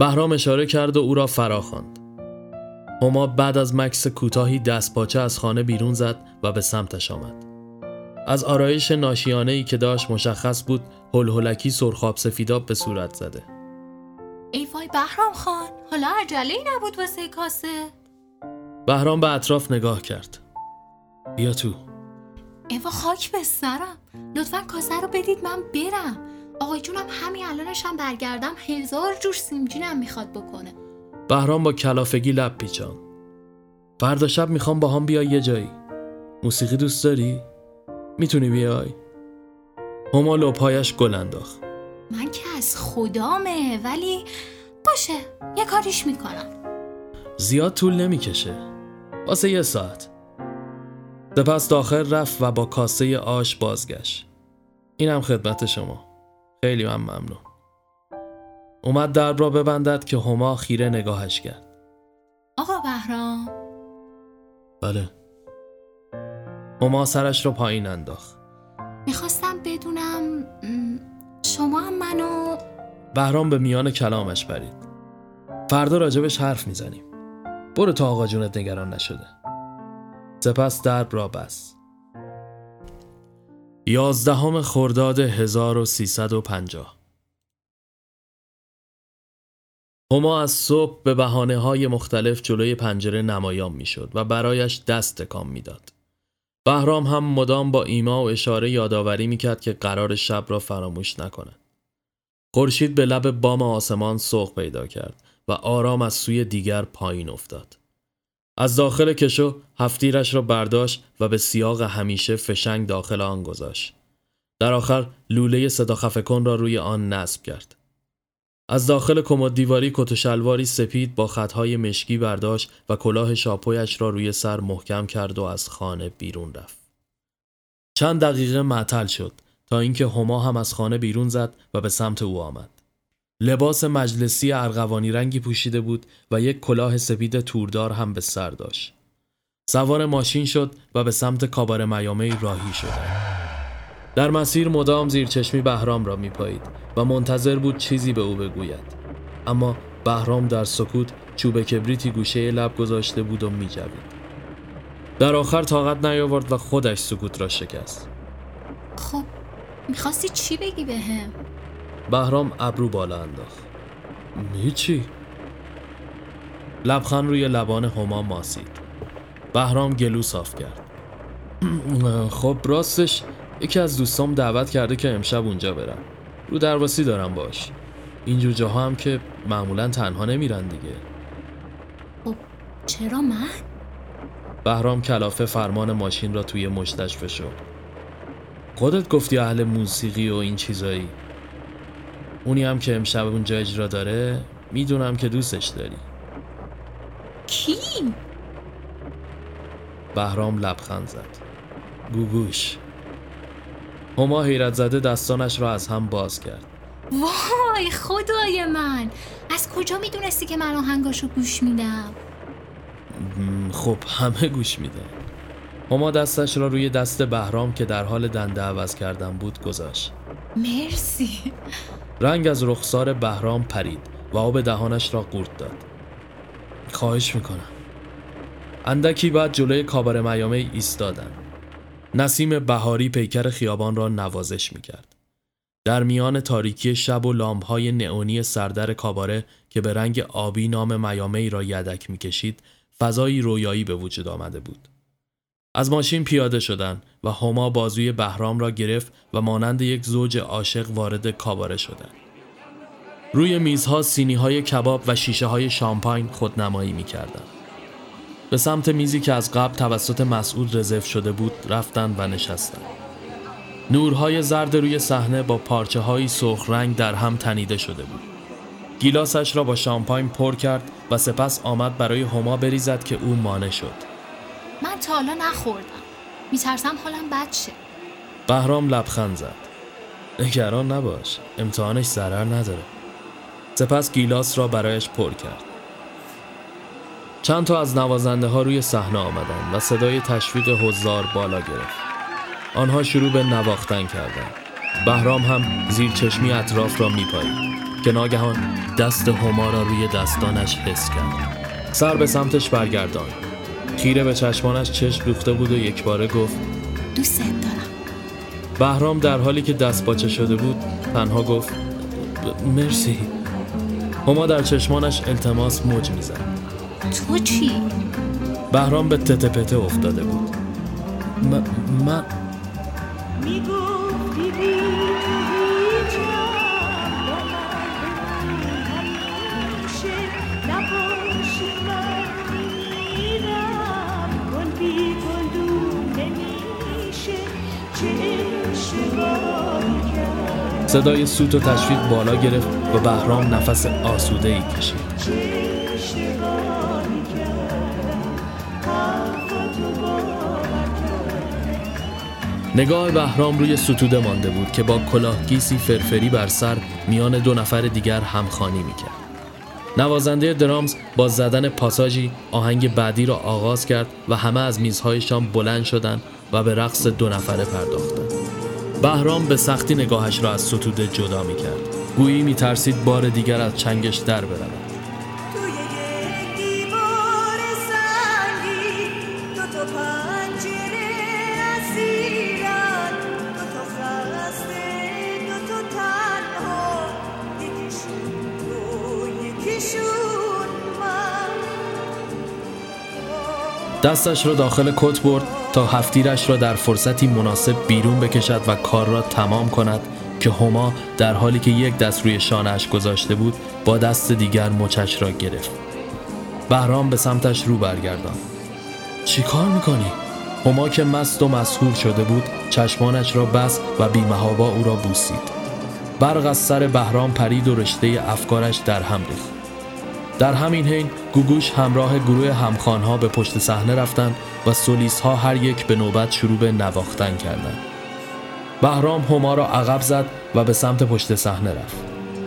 بهرام اشاره کرد و او را فرا خواند. هما بعد از مکس کوتاهی دست پاچه از خانه بیرون زد و به سمتش آمد. از آرایش ناشیانه ای که داشت مشخص بود هلهلکی سرخاب سفیداب به صورت زده. ای وای بهرام خان حالا عجله ای نبود واسه کاسه بهرام به اطراف نگاه کرد. بیا تو. ایوا خاک به سرم لطفا کاسه رو بدید من برم آقای جونم همین الانش هم برگردم هزار جور سیمجینم می‌خواد بکنه بهرام با کلافگی لب پیچان. فردا شب می‌خوام با هم بیای یه جایی. موسیقی دوست داری؟ می‌تونی بیای؟ هما لپایش گل انداخت. من که از خدامه ولی باشه یه کاریش می‌کنم زیاد طول نمی‌کشه واسه یه ساعت سپس داخل رفت و با کاسه آش بازگشت اینم خدمت شما خیلی من ممنون. اومد در را ببندد که هما خیره نگاهش کرد. آقا بهرام. بله. هما سرش رو پایین انداخت. می‌خواستم بدونم شما هم منو بهرام به میان کلامش برید فردا راجبش حرف می‌زنیم. برو تا آقا جونت نگران نشده. سپس درب را بست. یازدهم خرداد 1350 هما از صبح به بحانه های مختلف جلوی پنجره نمایان می‌شد و برایش دست تکان می‌داد. بهرام هم مدام با ایما و اشاره یادآوری می‌کرد که قرار شب را فراموش نکند. خورشید به لب بام آسمان سوق پیدا کرد و آرام از سوی دیگر پایین افتاد. از داخل کشو هفتیرش را برداشت و به سیاق همیشه فشنگ داخل آن گذاشت. در آخر لوله صدا خفه کن را روی آن نصب کرد. از داخل کمد دیواری کت و شلواری سپید با خطهای مشکی برداشت و کلاه شاپویش را روی سر محکم کرد و از خانه بیرون رفت. چند دقیقه معطل شد تا اینکه هما هم از خانه بیرون زد و به سمت او آمد. لباس مجلسی ارغوانی رنگی پوشیده بود و یک کلاه سپید توردار هم به سر داشت. سوار ماشین شد و به سمت کابار میامی راهی شد. در مسیر مدام زیر چشمی بهرام را میپایید و منتظر بود چیزی به او بگوید. اما بهرام در سکوت چوب کبریتی گوشه لب گذاشته بود و میجوید. در آخر طاقت نیاورد و خودش سکوت را شکست. خب می‌خواستی چی بگی به هم؟ بهرام ابرو بالا انداخت. هیچی. لبخند روی لبان هما ماسید. بهرام گلو صاف کرد. خب راستش یکی از دوستام دعوت کرده که امشب اونجا برم. رو درواسی دارم باش. اینجور جاها هم که معمولا تنها نمیرن دیگه. خب چرا من؟ بهرام کلافه فرمان ماشین را توی مشتش فشرد. خودت گفتی اهل موسیقی و این چیزایی. اونی هم که امشب اونجا اجرا داره می‌دونم که دوستش داری. کی؟ بهرام لبخند زد. گوگوش. هما حیرت زده دستانش را از هم باز کرد. وای خدای من از کجا می‌دونستی که من آهنگاشو گوش میدم؟ خب همه گوش میده. هما دستش را روی دست بهرام که در حال دنده عوض کردن بود گذاشت. مرسی رنگ از رخسار بهرام پرید و آب دهانش را قورت داد. خواهش می‌کنم. اندکی بعد جلوی کابار میامه ایستادند. نسیم بهاری پیکر خیابان را نوازش می‌کرد. در میان تاریکی شب و لامپهای نئونی سردر کاباره که به رنگ آبی نام میامی را یدک می‌کشید فضایی رویایی به وجود آمده بود. از ماشین پیاده شدند و هما بازوی بهرام را گرفت و مانند یک زوج عاشق وارد کاباره شدند. روی میزها سینی های کباب و شیشه های شامپاین خودنمایی می کردن. به سمت میزی که از قبل توسط مسعود رزرو شده بود رفتند و نشستند. نورهای زرد روی صحنه با پارچه های سرخ رنگ در هم تنیده شده بود. گیلاسش را با شامپاین پر کرد و سپس آمد برای هما بریزد که او مانع شد. تا حالا نخوردم میترسم حالم بد شه بهرام لبخند زد. نگران نباش. امتحانش ضرر نداره. سپس گیلاس را برایش پر کرد. چند تا از نوازنده ها روی صحنه آمدند و صدای تشویق حضار بالا گرفت. آنها شروع به نواختن کردند. بهرام هم زیر چشمی اطراف را میپایید که ناگهان دست هما را روی دستانش حس کرد. سر به سمتش برگردان. خیره به چشمانش چشم دوخته بود و یک باره گفت دوست دارم. بهرام در حالی که دست باچه شده بود تنها گفت ب- مرسی. هما در چشمانش التماس موج می‌زد. تو چی؟ بهرام به تته پته افتاده بود. م- من صدای سوت و تشویق بالا گرفت و بهرام نفس آسوده ای کشید نگاه بهرام روی ستوده مانده بود که با کلاهگیسی فرفری بر سر میان دو نفر دیگر همخانی می‌کرد. نوازنده درامز با زدن پاساژی آهنگ بعدی را آغاز کرد و همه از میزهایشان بلند شدند و به رقص دو نفره پرداختند. بهرام به سختی نگاهش را از ستوده جدا می‌کرد. گویی میترسید بار دیگر از چنگش در برود. دستش را داخل کت برد تا هفتیرش را در فرصتی مناسب بیرون بکشد و کار را تمام کند که هما در حالی که یک دست روی شانهش گذاشته بود با دست دیگر مچش را گرفت. بهرام به سمتش رو برگردان. چی کار می‌کنی؟ هما که مست و مسهور شده بود چشمانش را بست و بیمهابا او را بوسید. برق از سر بهرام پرید و رشته افکارش در هم ریخت. در همین حین گوگوش همراه گروه همخوانها به پشت صحنه رفتند و سولیس ها هر یک به نوبت شروع به نواختن کردند. بهرام هما را عقب زد و به سمت پشت صحنه رفت.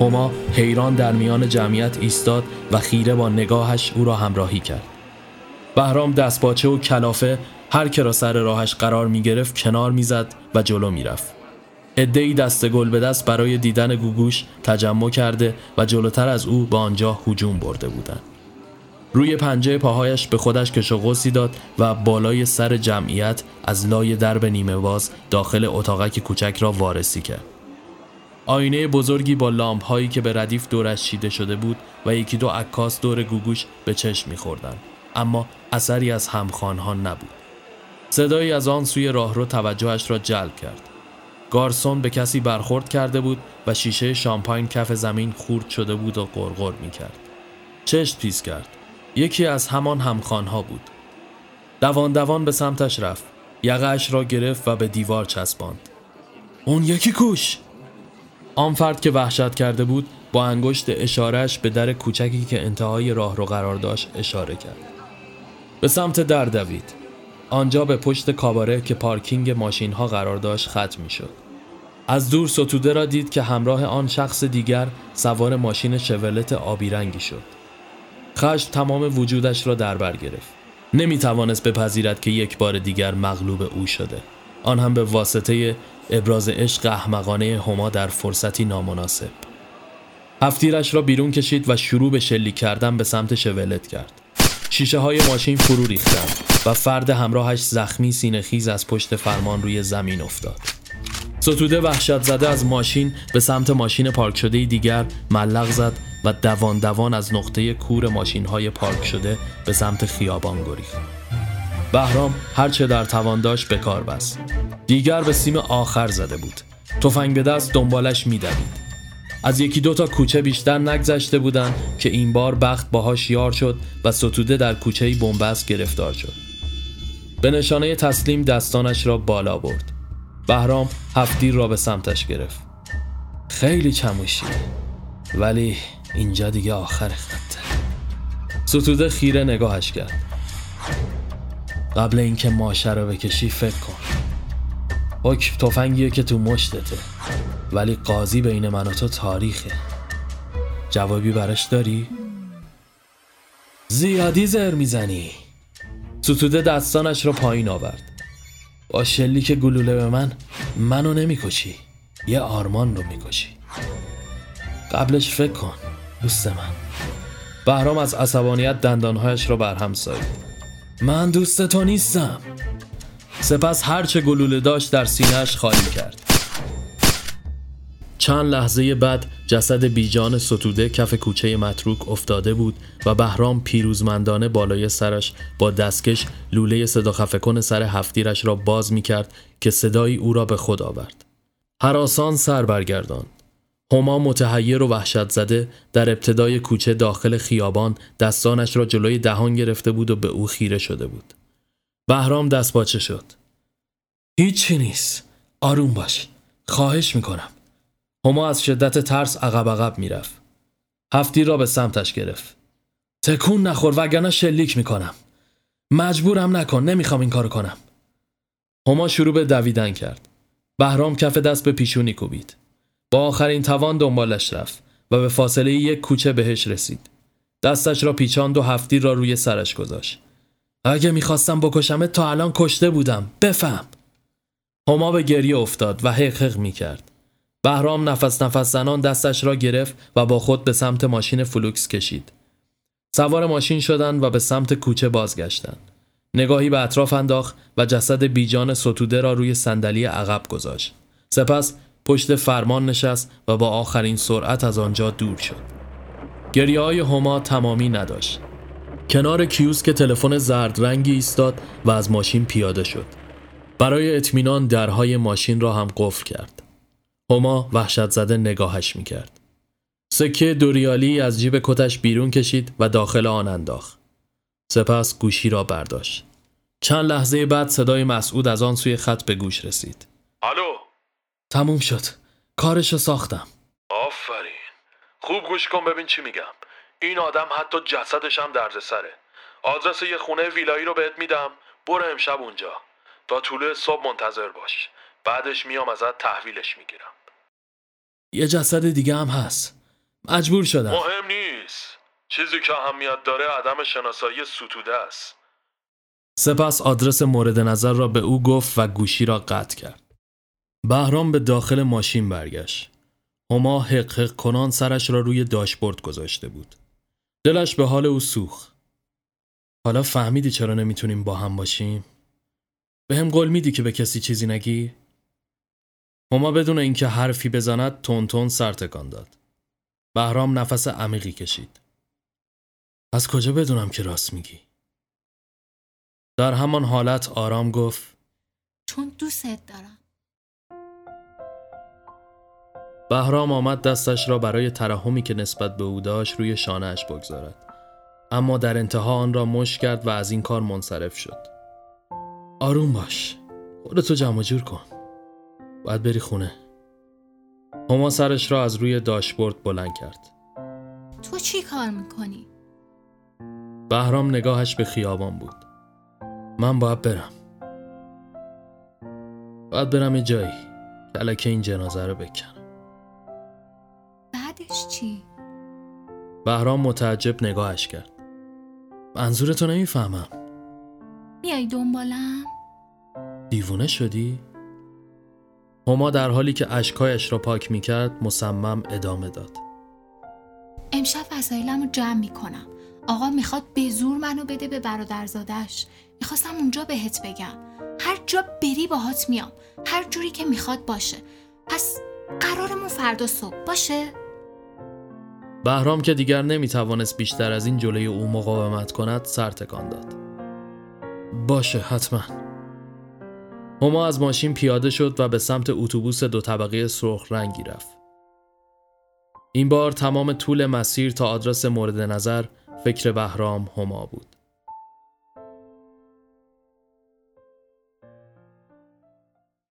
هما حیران در میان جمعیت ایستاد و خیره با نگاهش او را همراهی کرد. بهرام دستپاچه و کلافه هر که را سر راهش قرار می گرفت کنار می‌زد و جلو می ادهی دست گل به دست برای دیدن گوگوش تجمع کرده و جلوتر از او به آنجا هجوم برده بودند. روی پنجه پاهایش به خودش کش و داد و بالای سر جمعیت از لای درب نیمه باز داخل اتاقک کوچک را وارسی کرد. آینه بزرگی با لامپ هایی که به ردیف دورش چیده شده بود و یکی دو عکاس دور گوگوش به چشم میخوردند اما اثری از همخوانها نبود صدایی از آن سوی راهرو توجهش را جلب کرد گارسون به کسی برخورد کرده بود و شیشه شامپاین کف زمین خورد شده بود و قرقر می کرد. چشت پیس کرد. یکی از همان همخانها بود. دوان دوان به سمتش رفت. یقهش را گرفت و به دیوار چسباند. اون یکی کوش! آن فرد که وحشت کرده بود با انگشت اشارش به در کوچکی که انتهای راه رو قرار داشت اشاره کرد. به سمت در دوید. آنجا به پشت کاباره که پارکینگ ماشین ها قرار داشت ختم می شد. از دور ستوده را دید که همراه آن شخص دیگر سوار ماشین شولت آبی رنگی شد. خشم تمام وجودش را در بر گرفت. نمی توانست بپذیرد که یک بار دیگر مغلوب او شده. آن هم به واسطه ابراز عشق احمقانه هما در فرصتی نامناسب. هفتیرش را بیرون کشید و شروع به شلیک کردن به سمت شولت کرد. شیشه های ماشین فرو ریختند و فرد همراهش زخمی سینه خیز از پشت فرمان روی زمین افتاد. ستوده وحشت زده از ماشین به سمت ماشین پارک شده دیگر ملق زد و دوان دوان از نقطه کور ماشین های پارک شده به سمت خیابان گریخت. بهرام هرچه در توان داشت به کار بست. دیگر به سیم آخر زده بود. تفنگ به دست دنبالش میدوید. از یکی دو تا کوچه بیشتر نگذشته بودند که این بار بخت باهاش یار شد و ستوده در کوچه بنبست گرفتار شد. به نشانه تسلیم دستانش را بالا برد. بهرام هفتیر را به سمتش گرفت. خیلی چموشی ولی اینجا دیگه آخر خطه. ستوده خیره نگاهش کرد. قبل اینکه ماشه رو بکشی فکر کن. حکم تفنگیه که تو مشتته ولی قاضی بین من و تو تاریخه جوابی براش داری؟ زیادی زر می‌زنی ستوده دستانش را پایین آورد با شلیک گلوله به من منو نمی‌کشی. یه آرمان رو می‌کشی. قبلش فکر کن دوست من. بهرام از عصبانیت دندانهایش را برهم سایید من دوست تو نیستم. سپس هرچه گلوله داشت در سینهش خالی کرد. چند لحظه بعد جسد بیجان ستوده کف کوچه متروک افتاده بود و بهرام پیروزمندانه بالای سرش با دستکش لوله صدا خفه سر هفتیرش را باز می کرد که صدایی او را به خود آورد. هراسان سر برگردان. هما متحیر و وحشت زده در ابتدای کوچه داخل خیابان دستانش را جلوی دهان گرفته بود و به او خیره شده بود. بهرام دست باچه شد. هیچی نیست. آروم باش. خواهش می‌کنم. هما از شدت ترس عقب عقب می‌رفت. هفتی را به سمتش گرفت. تکون نخور وگرنه شلیک می‌کنم. مجبورم نکن نمی‌خوام این کارو کنم. هما شروع به دویدن کرد. بهرام کف دست به پیشونی کوبید. با آخرین توان دنبالش رفت و به فاصله یک کوچه بهش رسید. دستش را پیچاند و هفتی را روی سرش گذاشت. اگه می‌خواستم بکشمت تا الان کشته بودم. بفهم. هما به گریه افتاد و هق هق می‌کرد. بهرام نفس نفس زنان دستش را گرفت و با خود به سمت ماشین فلوکس کشید. سوار ماشین شدند و به سمت کوچه بازگشتند. نگاهی به اطراف انداخت و جسد بیجان ستوده را روی صندلی عقب گذاشت. سپس پشت فرمان نشست و با آخرین سرعت از آنجا دور شد. گریه های هما تمامی نداشت. کنار کیوسک تلفن زرد رنگی ایستاد و از ماشین پیاده شد. برای اطمینان درهای ماشین را هم قفل کرد. هما وحشت زده نگاهش می‌کرد. سکه دوریالی از جیب کتش بیرون کشید و داخل آن انداخت. سپس گوشی را برداشت. چند لحظه بعد صدای مسعود از آن سوی خط به گوش رسید. الو تموم شد. کارشو ساختم. آفرین خوب گوش کن ببین چی میگم این آدم حتی جسدش هم دردسره آدرس یه خونه ویلایی رو بهت میدم برو امشب اونجا تا طول صبح منتظر باش بعدش میام ازت تحویلش می‌گیرم یه جسد دیگه هم هست مجبور شدم مهم نیست چیزی که اهمیت داره عدم شناسایی ستوده است سپس آدرس مورد نظر را به او گفت و گوشی را قطع کرد. بهرام به داخل ماشین برگشت. هما حق حق کنان سرش را روی داشبورد گذاشته بود. دلش به حال او سوخ. حالا فهمیدی چرا نمی‌تونیم با هم باشیم؟ به هم قول میدی که به کسی چیزی نگی؟ هما بدون اینکه حرفی بزند تون تون سر تکان داد. بهرام نفس عمیقی کشید. از کجا بدونم که راست میگی؟ در همان حالت آرام گفت چون دوستت دارم بهرام آمد دستش را برای ترحمی که نسبت به او داشت روی شانهاش بگذارد اما در انتها آن را مش کرد و از این کار منصرف شد آروم باش خودتو جمع جور کن باید بری خونه هما سرش را از روی داشبورد بلند کرد تو چی کار می‌کنی؟ بهرام نگاهش به خیابان بود من باید برم باید برم یه جایی کلکه این جنازه رو بکنم بعدش چی؟ بهرام متعجب نگاهش کرد منظورتو نمی‌فهمم میای دنبالم؟ دیوونه شدی؟ هما در حالی که اشکایش را پاک می‌کرد مصمم ادامه داد. امشب وسایلم رو جمع می‌کنم. آقا می‌خواد به زور منو بده به برادرزادش می‌خواستم اونجا بهت بگم. هر جا بری باهات میام. هر جوری که می‌خواد باشه. پس قرارمون فردا صبح باشه؟ بهرام که دیگر نمی‌توانست بیشتر از این جلوی او مقاومت کند سر تکان داد. باشه حتما. هما از ماشین پیاده شد و به سمت اتوبوس دو طبقه سرخ رنگی رفت این بار تمام طول مسیر تا آدرس مورد نظر فکر بهرام هما بود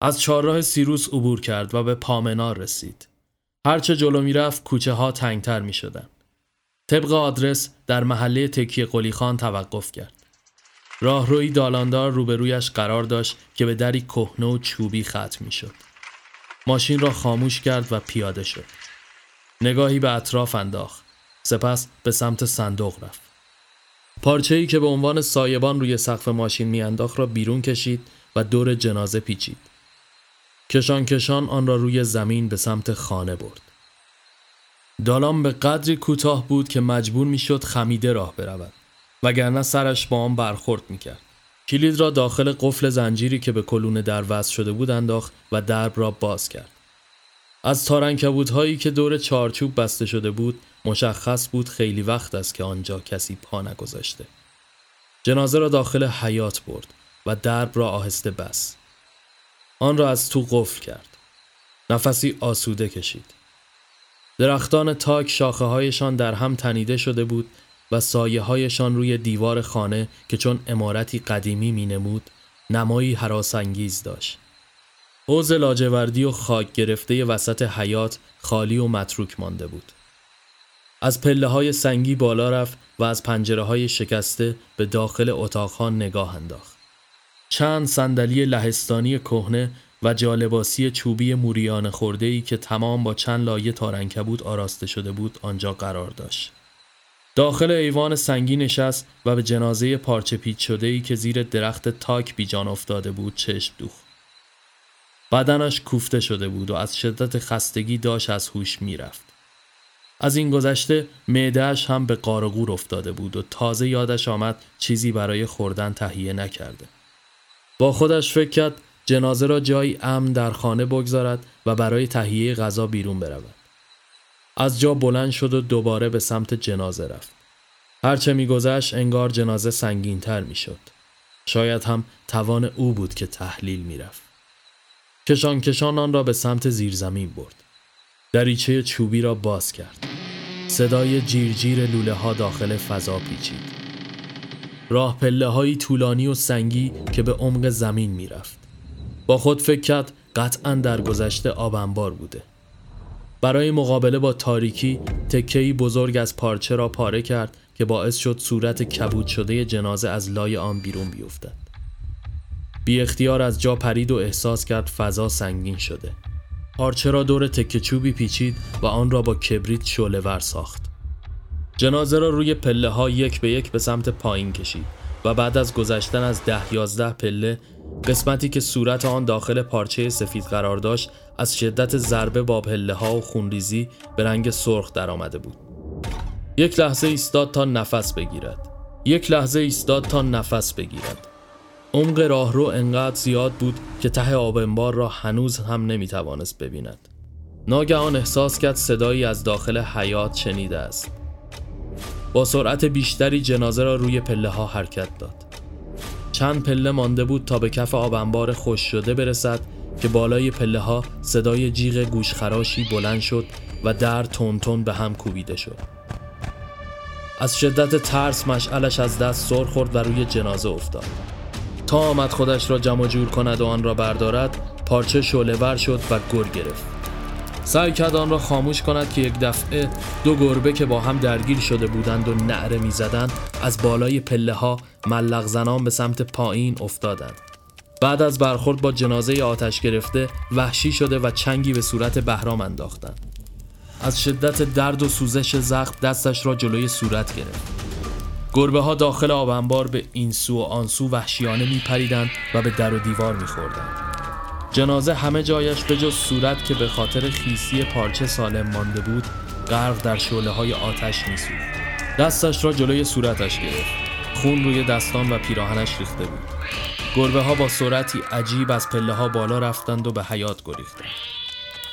از چهارراه سیروس عبور کرد و به پامنار رسید. هرچه جلو می‌رفت کوچه ها تنگتر می شدن. طبق آدرس در محله تکیه قلی خان توقف کرد. راهروی دالاندار روبرویش قرار داشت که به دری کهنه و چوبی ختم می شد. ماشین را خاموش کرد و پیاده شد. نگاهی به اطراف انداخت. سپس به سمت صندوق رفت. پارچه ای که به عنوان سایبان روی سقف ماشین میانداخت را بیرون کشید و دور جنازه پیچید. کشان کشان آن را روی زمین به سمت خانه برد. دالان به قدری کوتاه بود که مجبور می‌شد خمیده راه برود وگرنه سرش با آن برخورد می‌کرد. کلید را داخل قفل زنجیری که به کلون در وصل شده بود انداخت و درب را باز کرد. از تارنکبوت که دور چارچوب بسته شده بود مشخص بود خیلی وقت است که آنجا کسی پا نگذاشته. جنازه را داخل حیات برد و درب را آهسته بست. آن را از تو قفل کرد. نفسی آسوده کشید. درختان تاک شاخه هایشان در هم تنیده شده بود و سایه هایشان روی دیوار خانه که چون امارتی قدیمی می نمود نمایی حراسانگیز داشت. حوز لاجوردی و خاک گرفته وسط حیات خالی و متروک مانده بود. از پله های سنگی بالا رفت و از پنجره های شکسته به داخل اتاقها نگاه انداخت. چند صندلی لهستانی کهنه و جالباسی چوبی موریان خورده ای که تمام با چند لایه تارنکبود آراسته شده بود آنجا قرار داشت. داخل ایوان سنگی نشست و به جنازه پارچه پیچ شده ای که زیر درخت تاک بیجان افتاده بود چشم دوخت. بدنش کوفته شده بود و از شدت خستگی داشت از هوش می‌رفت. از این گذشته معدهش هم به قارقور افتاده بود و تازه یادش آمد چیزی برای خوردن تهیه نکرده. با خودش فکر کرد جنازه را جایی امن در خانه بگذارد و برای تهیه غذا بیرون برود. از جا بلند شد و دوباره به سمت جنازه رفت. هرچه میگذشت انگار جنازه سنگینتر می‌شد. شاید هم توان او بود که تحلیل می‌رفت. کشان کشان آن را به سمت زیرزمین برد. دریچه چوبی را باز کرد. صدای جیرجیر لوله ها داخل فضا پیچید. راه پله های طولانی و سنگی که به عمق زمین می‌رفت. با خود فکر کرد قطعا در گذشته آبنبار بوده. برای مقابله با تاریکی تکهی بزرگ از پارچه را پاره کرد که باعث شد صورت کبود شده جنازه از لای آن بیرون بیفتد. بی اختیار از جا پرید و احساس کرد فضا سنگین شده. پارچه را دور تکه چوبی پیچید و آن را با کبریت شعله ور ساخت. جنازه را روی پله ها یک به یک به سمت پایین کشید. و بعد از گذشتن از ده یازده پله قسمتی که صورت آن داخل پارچه سفید قرار داشت از شدت ضربه با پله ها و خونریزی به رنگ سرخ درآمده بود. یک لحظه ایستاد تا نفس بگیرد. یک لحظه ایستاد تا نفس بگیرد. عمق راهرو انقدر زیاد بود که ته آب انبار را هنوز هم نمی‌توانست ببیند. ناگهان احساس کرد صدایی از داخل حیات شنیده است. با سرعت بیشتری جنازه را روی پله ها حرکت داد. چند پله مانده بود تا به کف آب انبار خوش شده برسد که بالای پله ها صدای جیغ گوشخراشی بلند شد و در تون به هم کوبیده شد. از شدت ترس مشعلش از دست سر خورد و روی جنازه افتاد. تا آمد خودش را جمع جور کند و آن را بردارد پارچه شعله شد و گر گرفت. سعی کرد آن را خاموش کند که یک دفعه دو گربه که با هم درگیر شده بودند و نعره می‌زدند از بالای پله ها ملق زنان به سمت پایین افتادند. بعد از برخورد با جنازه آتش گرفته وحشی شده و چنگی به صورت بهرام انداختند. از شدت درد و سوزش زخم دستش را جلوی صورت گرفت. گربه ها داخل آب انبار به این سو و آن سو وحشیانه می پریدند و به در و دیوار می خوردند. جنازه همه جایش به جز صورت که به خاطر خیسی پارچه سالم مانده بود غرق در شعله های آتش می سوخت. دستش را جلوی صورتش گرفت. خون روی دستان و پیراهنش ریخته بود. گربه ها با سرعتی عجیب از پله ها بالا رفتند و به حیات گریختند.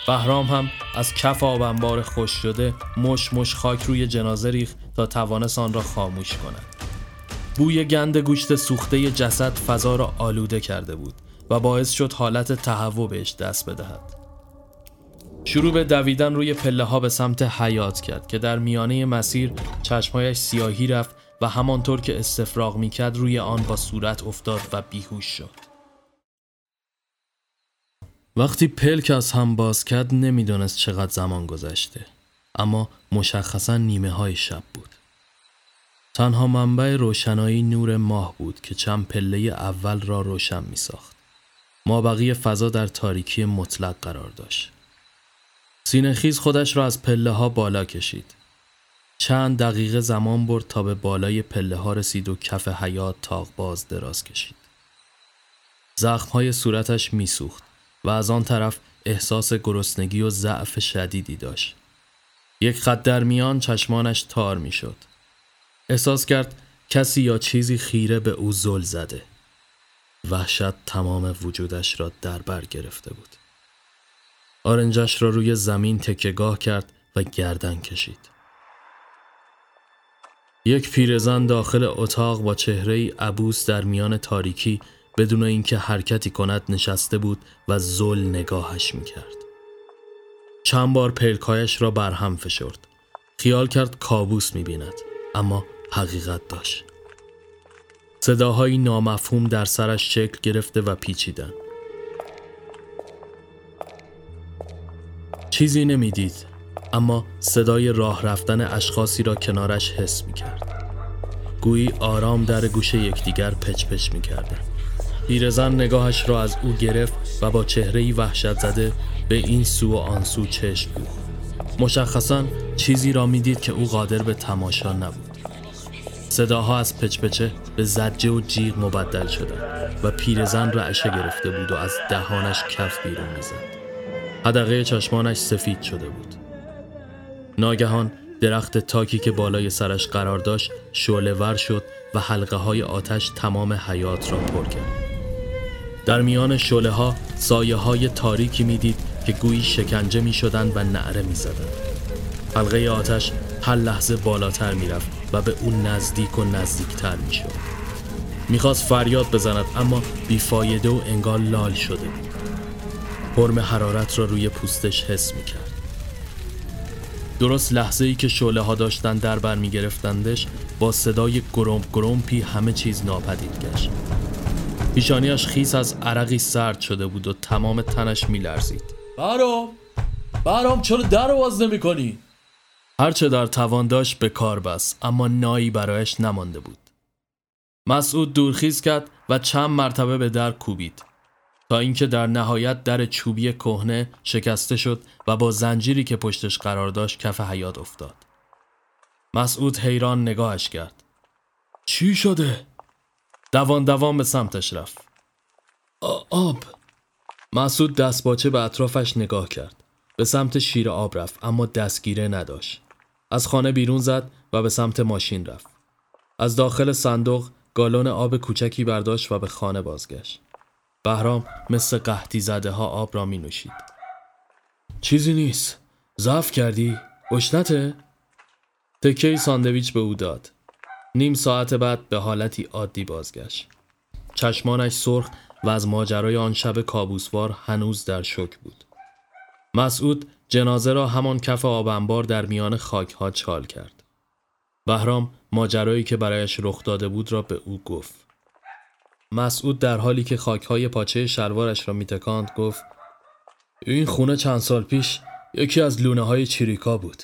بهرام هم از کف آب انبار خوش شده مش مش خاک روی جنازه ریخت تا توانست آن را خاموش کند. بوی گند گوشت سوخته جسد فضا را آلوده کرده بود. و باعث شد حالت تهوع بهش دست بدهد. شروع به دویدن روی پله ها به سمت حیات کرد که در میانه مسیر چشمهایش سیاهی رفت و همانطور که استفراغ می‌کرد روی آن با صورت افتاد و بیهوش شد. وقتی پلک از هم باز کرد نمی‌دانست چقدر زمان گذشته اما مشخصا نیمه های شب بود. تنها منبع روشنایی نور ماه بود که چند پله اول را روشن می ساخت ما بقیه فضا در تاریکی مطلق قرار داشت سینهخیز خودش را از پله ها بالا کشید چند دقیقه زمان برد تا به بالای پله ها رسید و کف حیات تاق باز دراز کشید زخم های صورتش میسوخت و از آن طرف احساس گرسنگی و ضعف شدیدی داشت. یک خط در میان چشمانش تار می‌شد. احساس کرد کسی یا چیزی خیره به او زل زده. وحشت تمام وجودش را در بر گرفته بود. آرنجش را روی زمین تکگاه کرد و گردن کشید. یک پیرزن داخل اتاق با چهره ای عبوس در میان تاریکی بدون اینکه حرکتی کند نشسته بود و زل نگاهش می‌کرد. چند بار پلکایش را برهم فشرد. خیال کرد کابوس می‌بیند اما حقیقت داشت. صداهایی نامفهوم در سرش شکل گرفته و پیچیدن. چیزی نمی‌دید اما صدای راه رفتن اشخاصی را کنارش حس می‌کرد. گویی آرام در گوشه یکدیگر پچ پچ می‌کردند. پیرزن نگاهش را از او گرفت و با چهرهی وحشت زده به این سو و آن سو چشم بود. مشخصا چیزی را می‌دید که او قادر به تماشا نبود. صداها از پچپچه به زجه و جیغ مبدل شده و پیرزن رعشه گرفته بود و از دهانش کف بیرون می‌زد. حدقه چشمانش سفید شده بود. ناگهان درخت تاکی که بالای سرش قرار داشت شعله ور شد و حلقه های آتش تمام حیات را پر کرد. در میان شله ها سایه های تاریکی می‌دید که گویی شکنجه می شدند و نعره می. حلقه آتش هر لحظه بالاتر می رفت و به اون نزدیک و نزدیکتر می شد. می‌خواست فریاد بزند اما بیفایده و انگار لال شده بود. حرم حرارت را روی پوستش حس می کرد. درست لحظه ای که شعله ها داشتن در بر می گرفتندش با صدای گرمپ گرمپی همه چیز ناپدید گشت. پیشانیش خیس از عرقی سرد شده بود و تمام تنش میلرزید برام برام چرا در باز نمی کنی؟ هرچه در توان داشت به کار بست اما نایی برایش نمانده بود مسعود دورخیز کرد و چند مرتبه به در کوبید تا اینکه در نهایت در چوبی کهنه شکسته شد و با زنجیری که پشتش قرار داشت کف حیات افتاد. مسعود حیران نگاهش کرد. چی شده؟ دوان دوان به سمتش رفت. آب مسعود دستباچه به اطرافش نگاه کرد. به سمت شیر آب رفت اما دستگیره نداشت. از خانه بیرون زد و به سمت ماشین رفت. از داخل صندوق گالون آب کوچکی برداشت و به خانه بازگشت. بهرام مثل قحطی زده ها آب را می نوشید. چیزی نیست. ضعف کردی؟ گشنته؟ تکه ساندویچ به او داد. نیم ساعت بعد به حالتی عادی بازگشت. چشمانش سرخ و از ماجرای آن شب کابوسوار هنوز در شک بود. مسعود جنازه را همان کف آب انبار در میان خاک ها چال کرد. بهرام ماجرایی که برایش رخ داده بود را به او گفت. مسعود در حالی که خاکهای پاچه شلوارش را میتکاند گفت این خونه چند سال پیش یکی از لونه های چیریکا بود.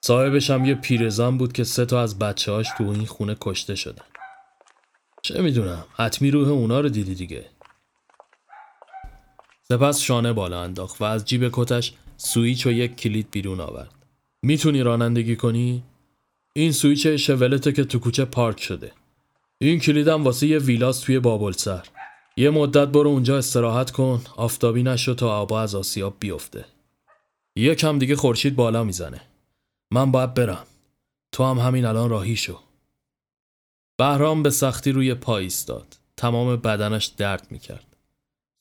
صاحبش هم یه پیرزن بود که سه تا از بچه هاش تو این خونه کشته شدن. چه می‌دونم حتمی روح اونا رو دیدی دیگه. سپس شانه بالا انداخت و از جیب کتش سویچ و یک کلید بیرون آورد. می‌تونی رانندگی کنی؟ این سویچ شولته که تو کوچه پارک شده. این کلیدم واسه یه ویلاس توی بابلسر یه مدت برو اونجا استراحت کن آفتابی نشو تا آبا از آسیاب بیفته. یه کم دیگه خورشید بالا می‌زنه. من باید برم. تو هم همین الان راهی شو. بهرام به سختی روی پای ایستاد. تمام بدنش درد می‌کرد.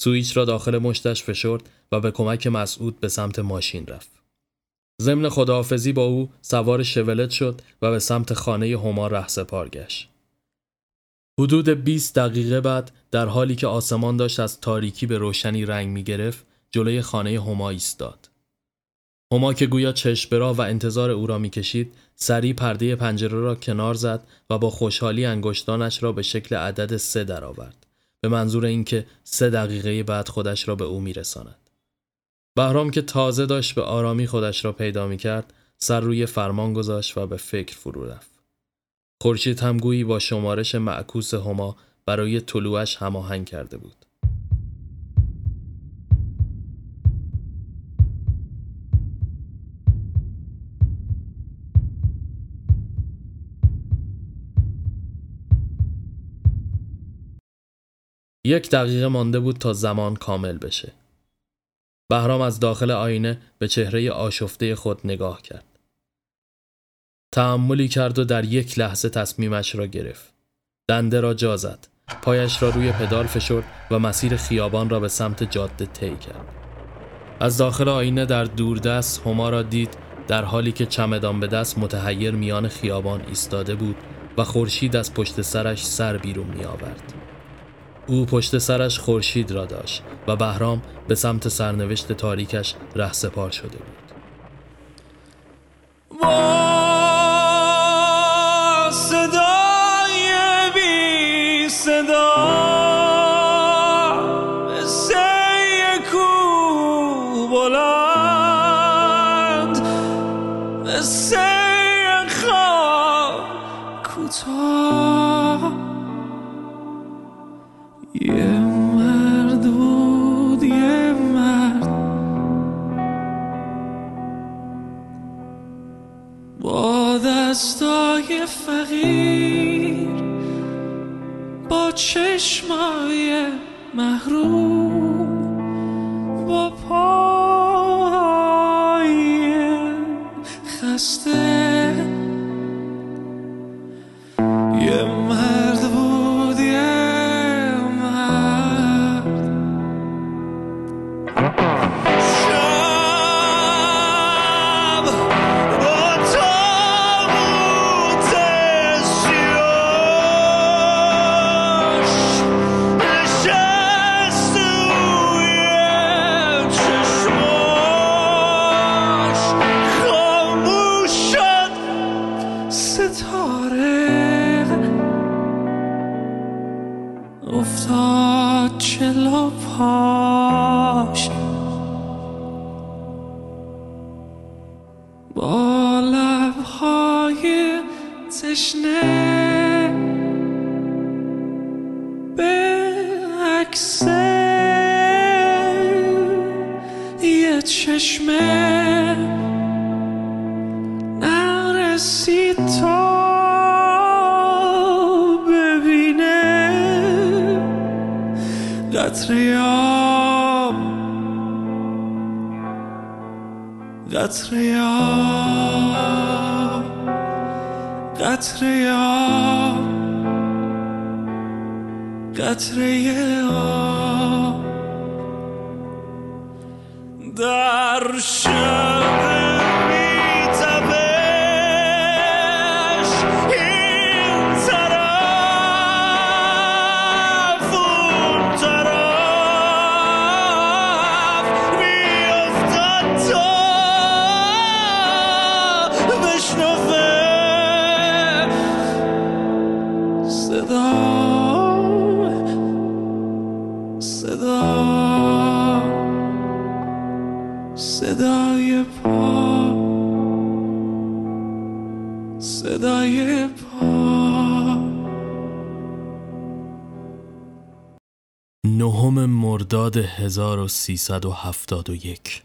سویچ را داخل مشتش فشرد و به کمک مسعود به سمت ماشین رفت. ضمن خداحافظی با او سوار شولت شد و به سمت خانه هما رهسپار گشت. حدود 20 دقیقه بعد در حالی که آسمان داشت از تاریکی به روشنی رنگ می گرفت جلوی خانه هما ایستاد. هما که گویا چشم و انتظار او را می‌کشید سریع پرده پنجره را کنار زد و با خوشحالی انگشتانش را به شکل عدد سه درآورد. به منظور اینکه سه دقیقه بعد خودش را به او میرساند. بهرام که تازه داشت به آرامی خودش را پیدا می کرد سر روی فرمان گذاشت و به فکر فرو رفت. خورشید هم گویی با شمارش معکوس هما برای طلوعش هماهنگ کرده بود. یک دقیقه مانده بود تا زمان کامل بشه. بهرام از داخل آینه به چهره آشفته خود نگاه کرد. تعملی کرد و در یک لحظه تصمیمش را گرفت. دنده را جا زد. پایش را روی پدال فشرد و مسیر خیابان را به سمت جاده طی کرد. از داخل آینه در دوردست هما را دید در حالی که چمدان به دست متحیر میان خیابان ایستاده بود و خورشید از پشت سرش سر بیرون می آورد. او پشت سرش خورشید را داشت و بهرام به سمت سرنوشت تاریکش رهسپار شده بود. دستای قطره آب در شب مرداد 1371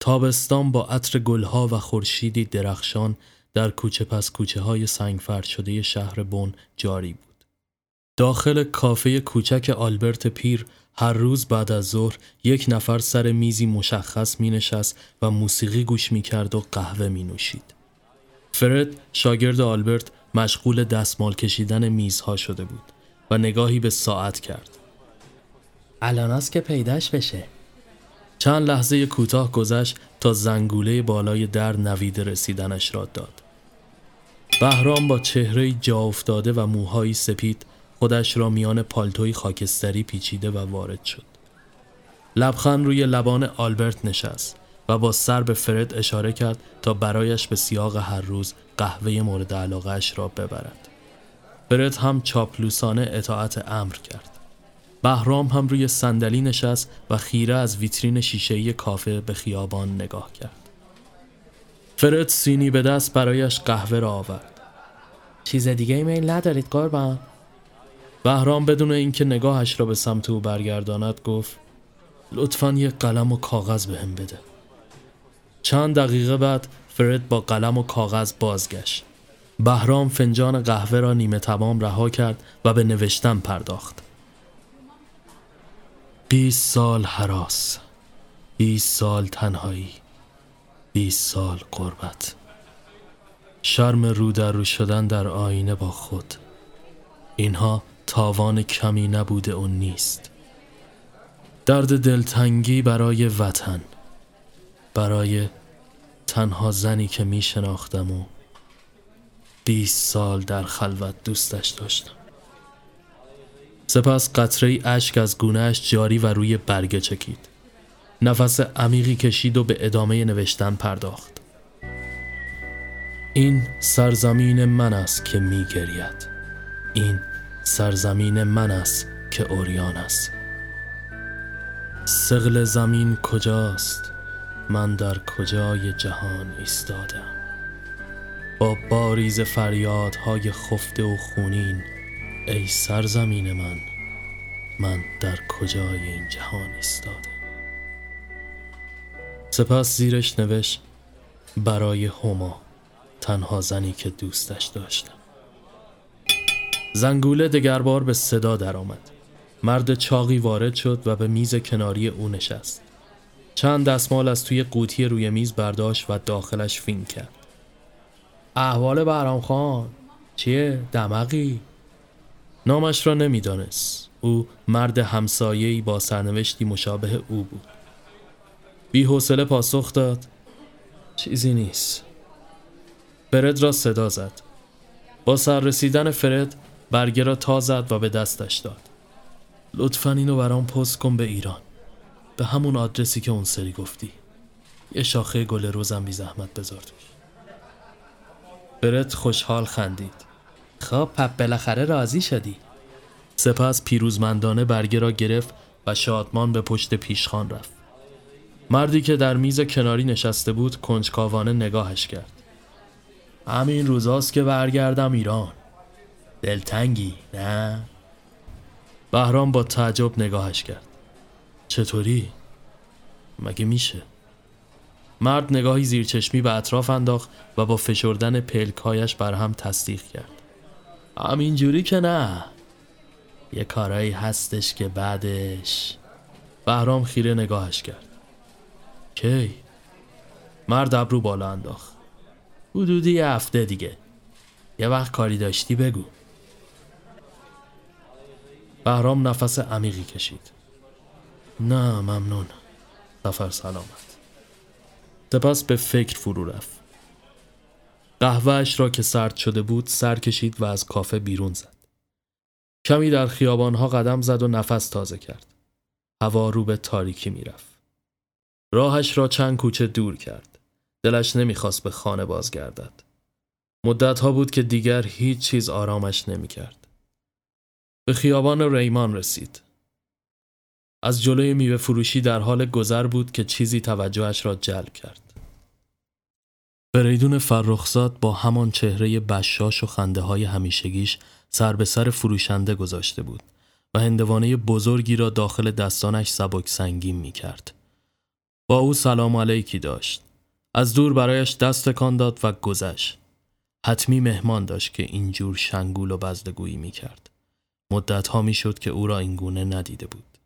تابستان با عطر گلها و خورشیدی درخشان در کوچه پس کوچه های سنگفرد شده شهر بون جاری بود. داخل کافه کوچک آلبرت پیر هر روز بعد از ظهر یک نفر سر میزی مشخص می نشست و موسیقی گوش می کرد و قهوه می نوشید. فرد شاگرد آلبرت مشغول دستمال کشیدن میزها شده بود و نگاهی به ساعت کرد. الان است که پیداش بشه. چند لحظه کوتاه گذشت تا زنگوله بالای در نوید رسیدنش را داد. بهرام با چهره جا افتاده و موهایی سپید خودش را میان پالتوی خاکستری پیچیده و وارد شد. لبخند روی لبان آلبرت نشست و با سر به فرد اشاره کرد تا برایش به سیاق هر روز قهوه مورد علاقهش را ببرد. فرد هم چاپلوسانه اطاعت امر کرد. بهرام هم روی صندلی نشست و خیره از ویترین شیشه‌ای کافه به خیابان نگاه کرد. فرد سینی به دست برایش قهوه را آورد. چیز دیگه ایمیل ندارید قربان؟ بهرام بدون اینکه نگاهش را به سمت او برگرداند گفت لطفا یه قلم و کاغذ بهم بده. چند دقیقه بعد فرد با قلم و کاغذ بازگشت. بهرام فنجان قهوه را نیمه تمام رها کرد و به نوشتن پرداخت. 20 سال حراس 20 سال تنهایی 20 سال قربت. شرم رو در رو شدن در آینه با خود. اینها تاوان کمی نبوده و نیست. درد دلتنگی برای وطن برای تنها زنی که می شناختم و 20 سال در خلوت دوستش داشتم. سپس قطره اشک از گونهش جاری و روی برگه چکید. نفس عمیقی کشید و به ادامه نوشتن پرداخت. این سرزمین من است که می گرید. این سرزمین من است که اوریان است. سغل زمین کجاست؟ من در کجای جهان ایستادم. با باریز فریادهای خفته و خونین ای سرزمین من من در کجای این جهان ایستاده سپس زیرش نوشت برای هما تنها زنی که دوستش داشتم. زنگوله دگربار به صدا درآمد. مرد چاقی وارد شد و به میز کناری او نشست. چند دستمال از توی قوطی روی میز برداشت و داخلش فین کرد. احوال برام خان چیه؟ دمقی نامش را نمی‌دانست. او مرد همسایه‌ای با سرنوشتی مشابه او بود. بی حوصله پاسخ داد چیزی نیست. فرد را صدا زد. با سر رسیدن فرد برگه را تا زد و به دستش داد. لطفا اینو برام پست کن به ایران. به همون آدرسی که اون سری گفتی. یه شاخه گل روزم بی زحمت بذار فرد خوشحال خندید. خب پپ بالاخره راضی شدی. سپس پیروزمندانه برگه را گرفت و شادمان به پشت پیشخان رفت. مردی که در میز کناری نشسته بود کنجکاوانه نگاهش کرد. همین روزاست که برگردم ایران. دلتنگی نه؟ بهرام با تعجب نگاهش کرد. چطوری؟ مگه میشه؟ مرد نگاهی زیرچشمی به اطراف انداخت و با فشردن پلکایش بر هم تصدیق کرد. همینجوری که نه. یه کارایی هستش که بعدش بهرام خیره نگاهش کرد. کی؟ مرد ابرو بالا انداخت. حدودی یه هفته دیگه. یه وقت کاری داشتی بگو. بهرام نفس عمیقی کشید. نه ممنون. سفر سلامت. سپس به فکر فرو رفت. قهوهش را که سرد شده بود سر کشید و از کافه بیرون زد. کمی در خیابانها قدم زد و نفس تازه کرد. هوا رو به تاریکی می‌رفت. راهش را چند کوچه دور کرد. دلش نمی‌خواست به خانه بازگردد. مدتها بود که دیگر هیچ چیز آرامش نمی‌کرد. به خیابان ریمان رسید. از جلوی میوه فروشی در حال گذر بود که چیزی توجهش را جلب کرد. فریدون فرخزاد با همان چهره بشاش و خنده های همیشگیش سر به سر فروشنده گذاشته بود و هندوانه بزرگی را داخل دستانش سبک سنگین می کرد. با او سلام علیکی داشت. از دور برایش دست تکان داد و گذشت. حتمی مهمان داشت که اینجور شنگول و بزدگویی می کرد. مدت ها می شد که او را اینگونه ندیده بود.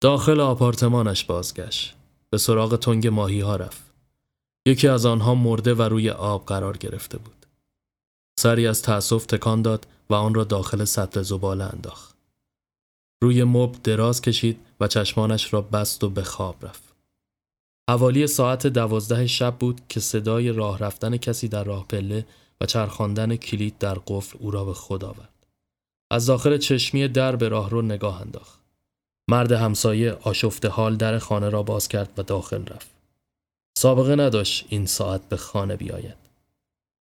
داخل آپارتمانش بازگشت. به سراغ تنگ ماهی ها رفت. یکی از آنها مرده و روی آب قرار گرفته بود. سری از تأسف تکان داد و آن را داخل سطل زباله انداخت. روی مبل دراز کشید و چشمانش را بست و به خواب رفت. حوالی ساعت دوازده شب بود که صدای راه رفتن کسی در راه پله و چرخاندن کلید در قفل او را به خود آورد. از داخل چشمی در به راه رو نگاه انداخت. مرد همسایه آشفته حال در خانه را باز کرد و داخل رفت. سابقه نداشت این ساعت به خانه بیاید.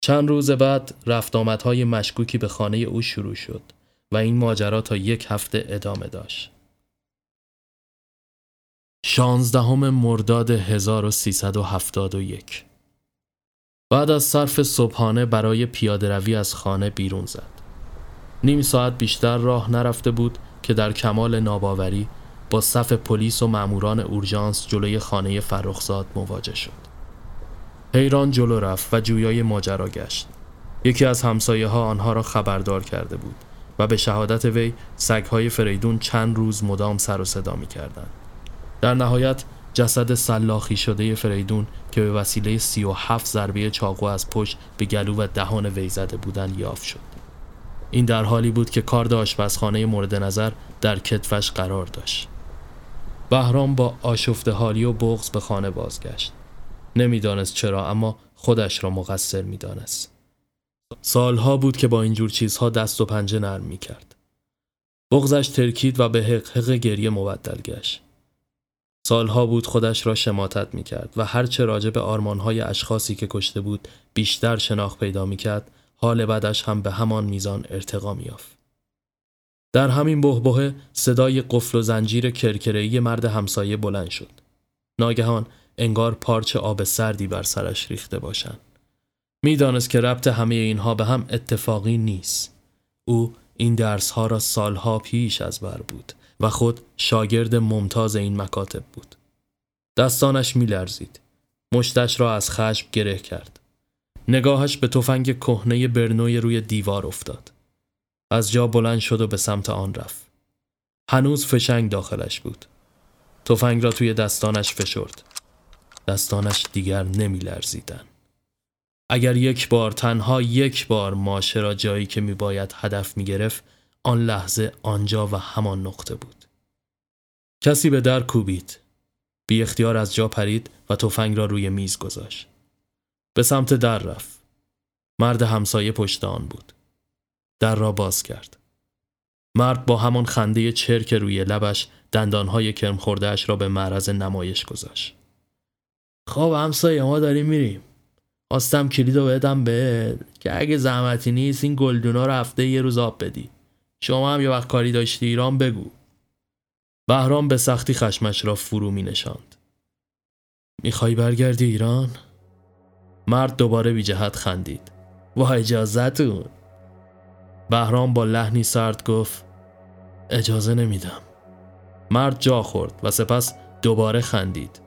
چند روز بعد رفت آمدهای مشکوکی به خانه او شروع شد و این ماجرا تا یک هفته ادامه داشت. شانزدهم مرداد 1371 بعد از صرف صبحانه برای پیاده روی از خانه بیرون زد. نیم ساعت بیشتر راه نرفته بود که در کمال ناباوری با صف پلیس و ماموران اورژانس جلوی خانه فرخزاد مواجه شد. حیران جلو رفت و جویای ماجرا گشت. یکی از همسایه ها آنها را خبردار کرده بود و به شهادت وی سگهای فریدون چند روز مدام سر و صدا می کردن. در نهایت جسد سلاخی شده فریدون که به وسیله سی و هفت ضربه چاقو از پشت به گلو و دهان وی زده بودن یافت شد. این در حالی بود که کارد آشپزخانه مورد نظر در کتفش قرار داشت. بهرام با آشفته حالی و بغز به خانه بازگشت. نمی‌دانست چرا اما خودش را مقصر می‌دانست. سالها بود که با اینجور چیزها دست و پنجه نرم می کرد. بغزش ترکید و به حق حق گریه مبدل گشت. سالها بود خودش را شماتت می کرد و هرچه راجع به آرمانهای اشخاصی که کشته بود بیشتر شناخت پیدا می کرد حال بعدش هم به همان میزان ارتقا می یافت. در همین بهبهه صدای قفل و زنجیر کرکره‌ای مرد همسایه بلند شد. ناگهان انگار پارچه آب سردی بر سرش ریخته باشند. می‌دانست که ربط همه اینها به هم اتفاقی نیست. او این درسها را سالها پیش از بر بود و خود شاگرد ممتاز این مکاتب بود. دستانش میلرزید. مشتش را از خشم گره کرد. نگاهش به تفنگ کهنه برنوی روی دیوار افتاد. از جا بلند شد و به سمت آن رفت. هنوز فشنگ داخلش بود. تفنگ را توی دستانش فشرد. دستانش دیگر نمی لرزیدن. اگر یک بار تنها یک بار ماشه را جایی که می باید هدف می گرفت آن لحظه آنجا و همان نقطه بود. کسی به در کوبید. بی اختیار از جا پرید و تفنگ را روی میز گذاشت. به سمت در رفت. مرد همسایه پشت آن بود. در را باز کرد. مرد با همان خنده چرک روی لبش دندانهای کرم خوردهش را به معرض نمایش گذاشت. خب همسایه ما داریم میریم. آستم کلید رو بدم به که اگه زحمتی نیست این گلدونا رو هفته یه روز آب بدی. شما هم یه وقت کاری داشتی ایران بگو. بهرام به سختی خشمش را فرو می نشاند. می‌خوای برگردی ایران؟ مرد دوباره بی جهت خندید. با اجازتون. بهرام با لحنی سرد گفت اجازه نمیدم. مرد جا خورد و سپس دوباره خندید.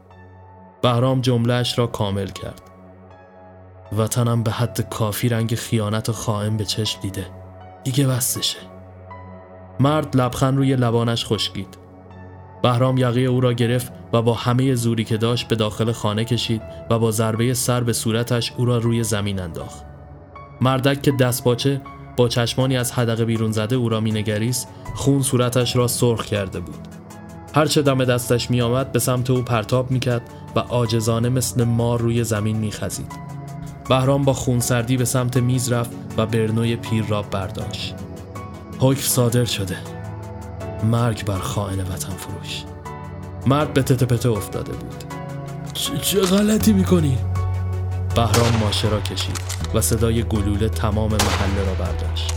بهرام جملهش را کامل کرد. وطنم به حد کافی رنگ خیانت و خائن به چشم دیده. دیگه بستشه. مرد لبخند روی لبانش خشکید. بهرام یقه او را گرفت و با همه زوری که داشت به داخل خانه کشید و با ضربه سر به صورتش او را روی زمین انداخت. مردک که دست باچه با چشمانی از حدقه بیرون زده او را مینگریست خون صورتش را سرخ کرده بود هرچه دم دستش می آمد به سمت او پرتاب می کرد و آجزانه مثل مار روی زمین می خزید. بهرام با خونسردی به سمت میز رفت و برنوی پیر را برداشت. حکم صادر شده. مرگ بر خائن وطن فروش. مرد به تته افتاده بود. چه غلطی می‌کنی؟ بهرام ماشه را کشید و صدای گلوله تمام محله را برداشت.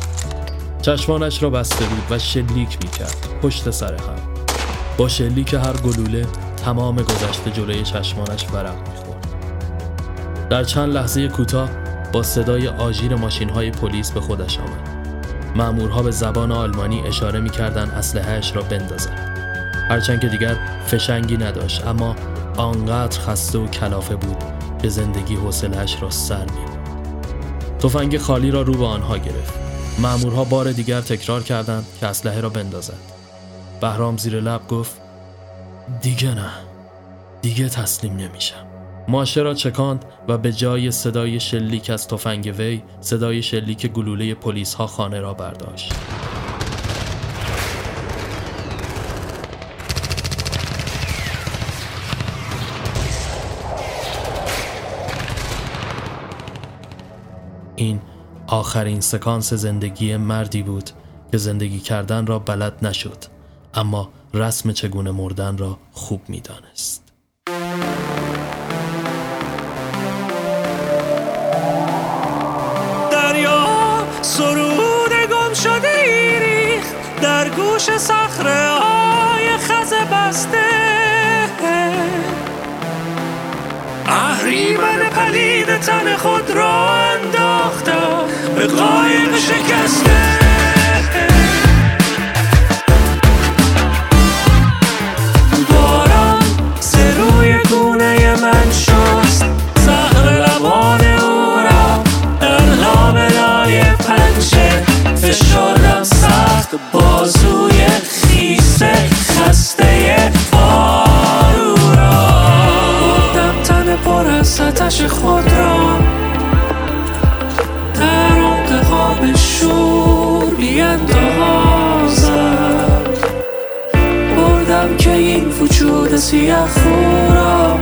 چشمانش را بسته بود و شلیک می کرد پشت سر هم. با شلیک هر گلوله تمام گذشته جلوی چشمانش ورق می‌خورد در چند لحظه کوتاه با صدای آژیر ماشین های پلیس به خودش آمد مأمورها به زبان آلمانی اشاره می‌کردند اسلحهاش را بندازد هرچند که دیگر فشنگی نداشت اما آنقدر خسته و کلافه بود که زندگی حوصلهاش را سر می‌برد تفنگ خالی را رو به آنها گرفت. مأمورها بار دیگر تکرار کردند که اسلحه را بندازد بهرام زیر لب گفت دیگه نه دیگه تسلیم نمیشم. ماشه را چکاند و به جای صدای شلیک از تفنگ وی صدای شلیک گلوله پلیس ها خانه را برداشت. آخرین سکانس زندگی مردی بود که زندگی کردن را بلد نشد اما رسم چگونه مردن را خوب می‌دانست. دریا سرود گم شده ریخت در گوش صخره های خز بسته اهریمن پلید تن خود را انداختم به قایق شکسته. من شست. در فشردم سخت بازوی آتش خود را در عمق خواب شور بیاندازم بردم که این وجود سیاه خورا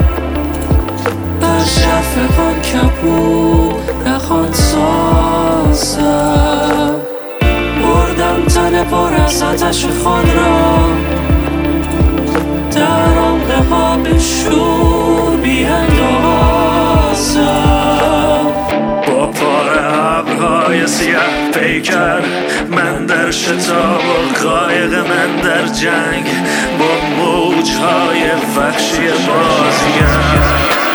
در شرف کن کبود نخوان سازم. بردم تن پر از آتش خود را در عمق شور سیاه پیکر. من در شتاب و قایق من در جنگ. با موجهای وحشی بازیم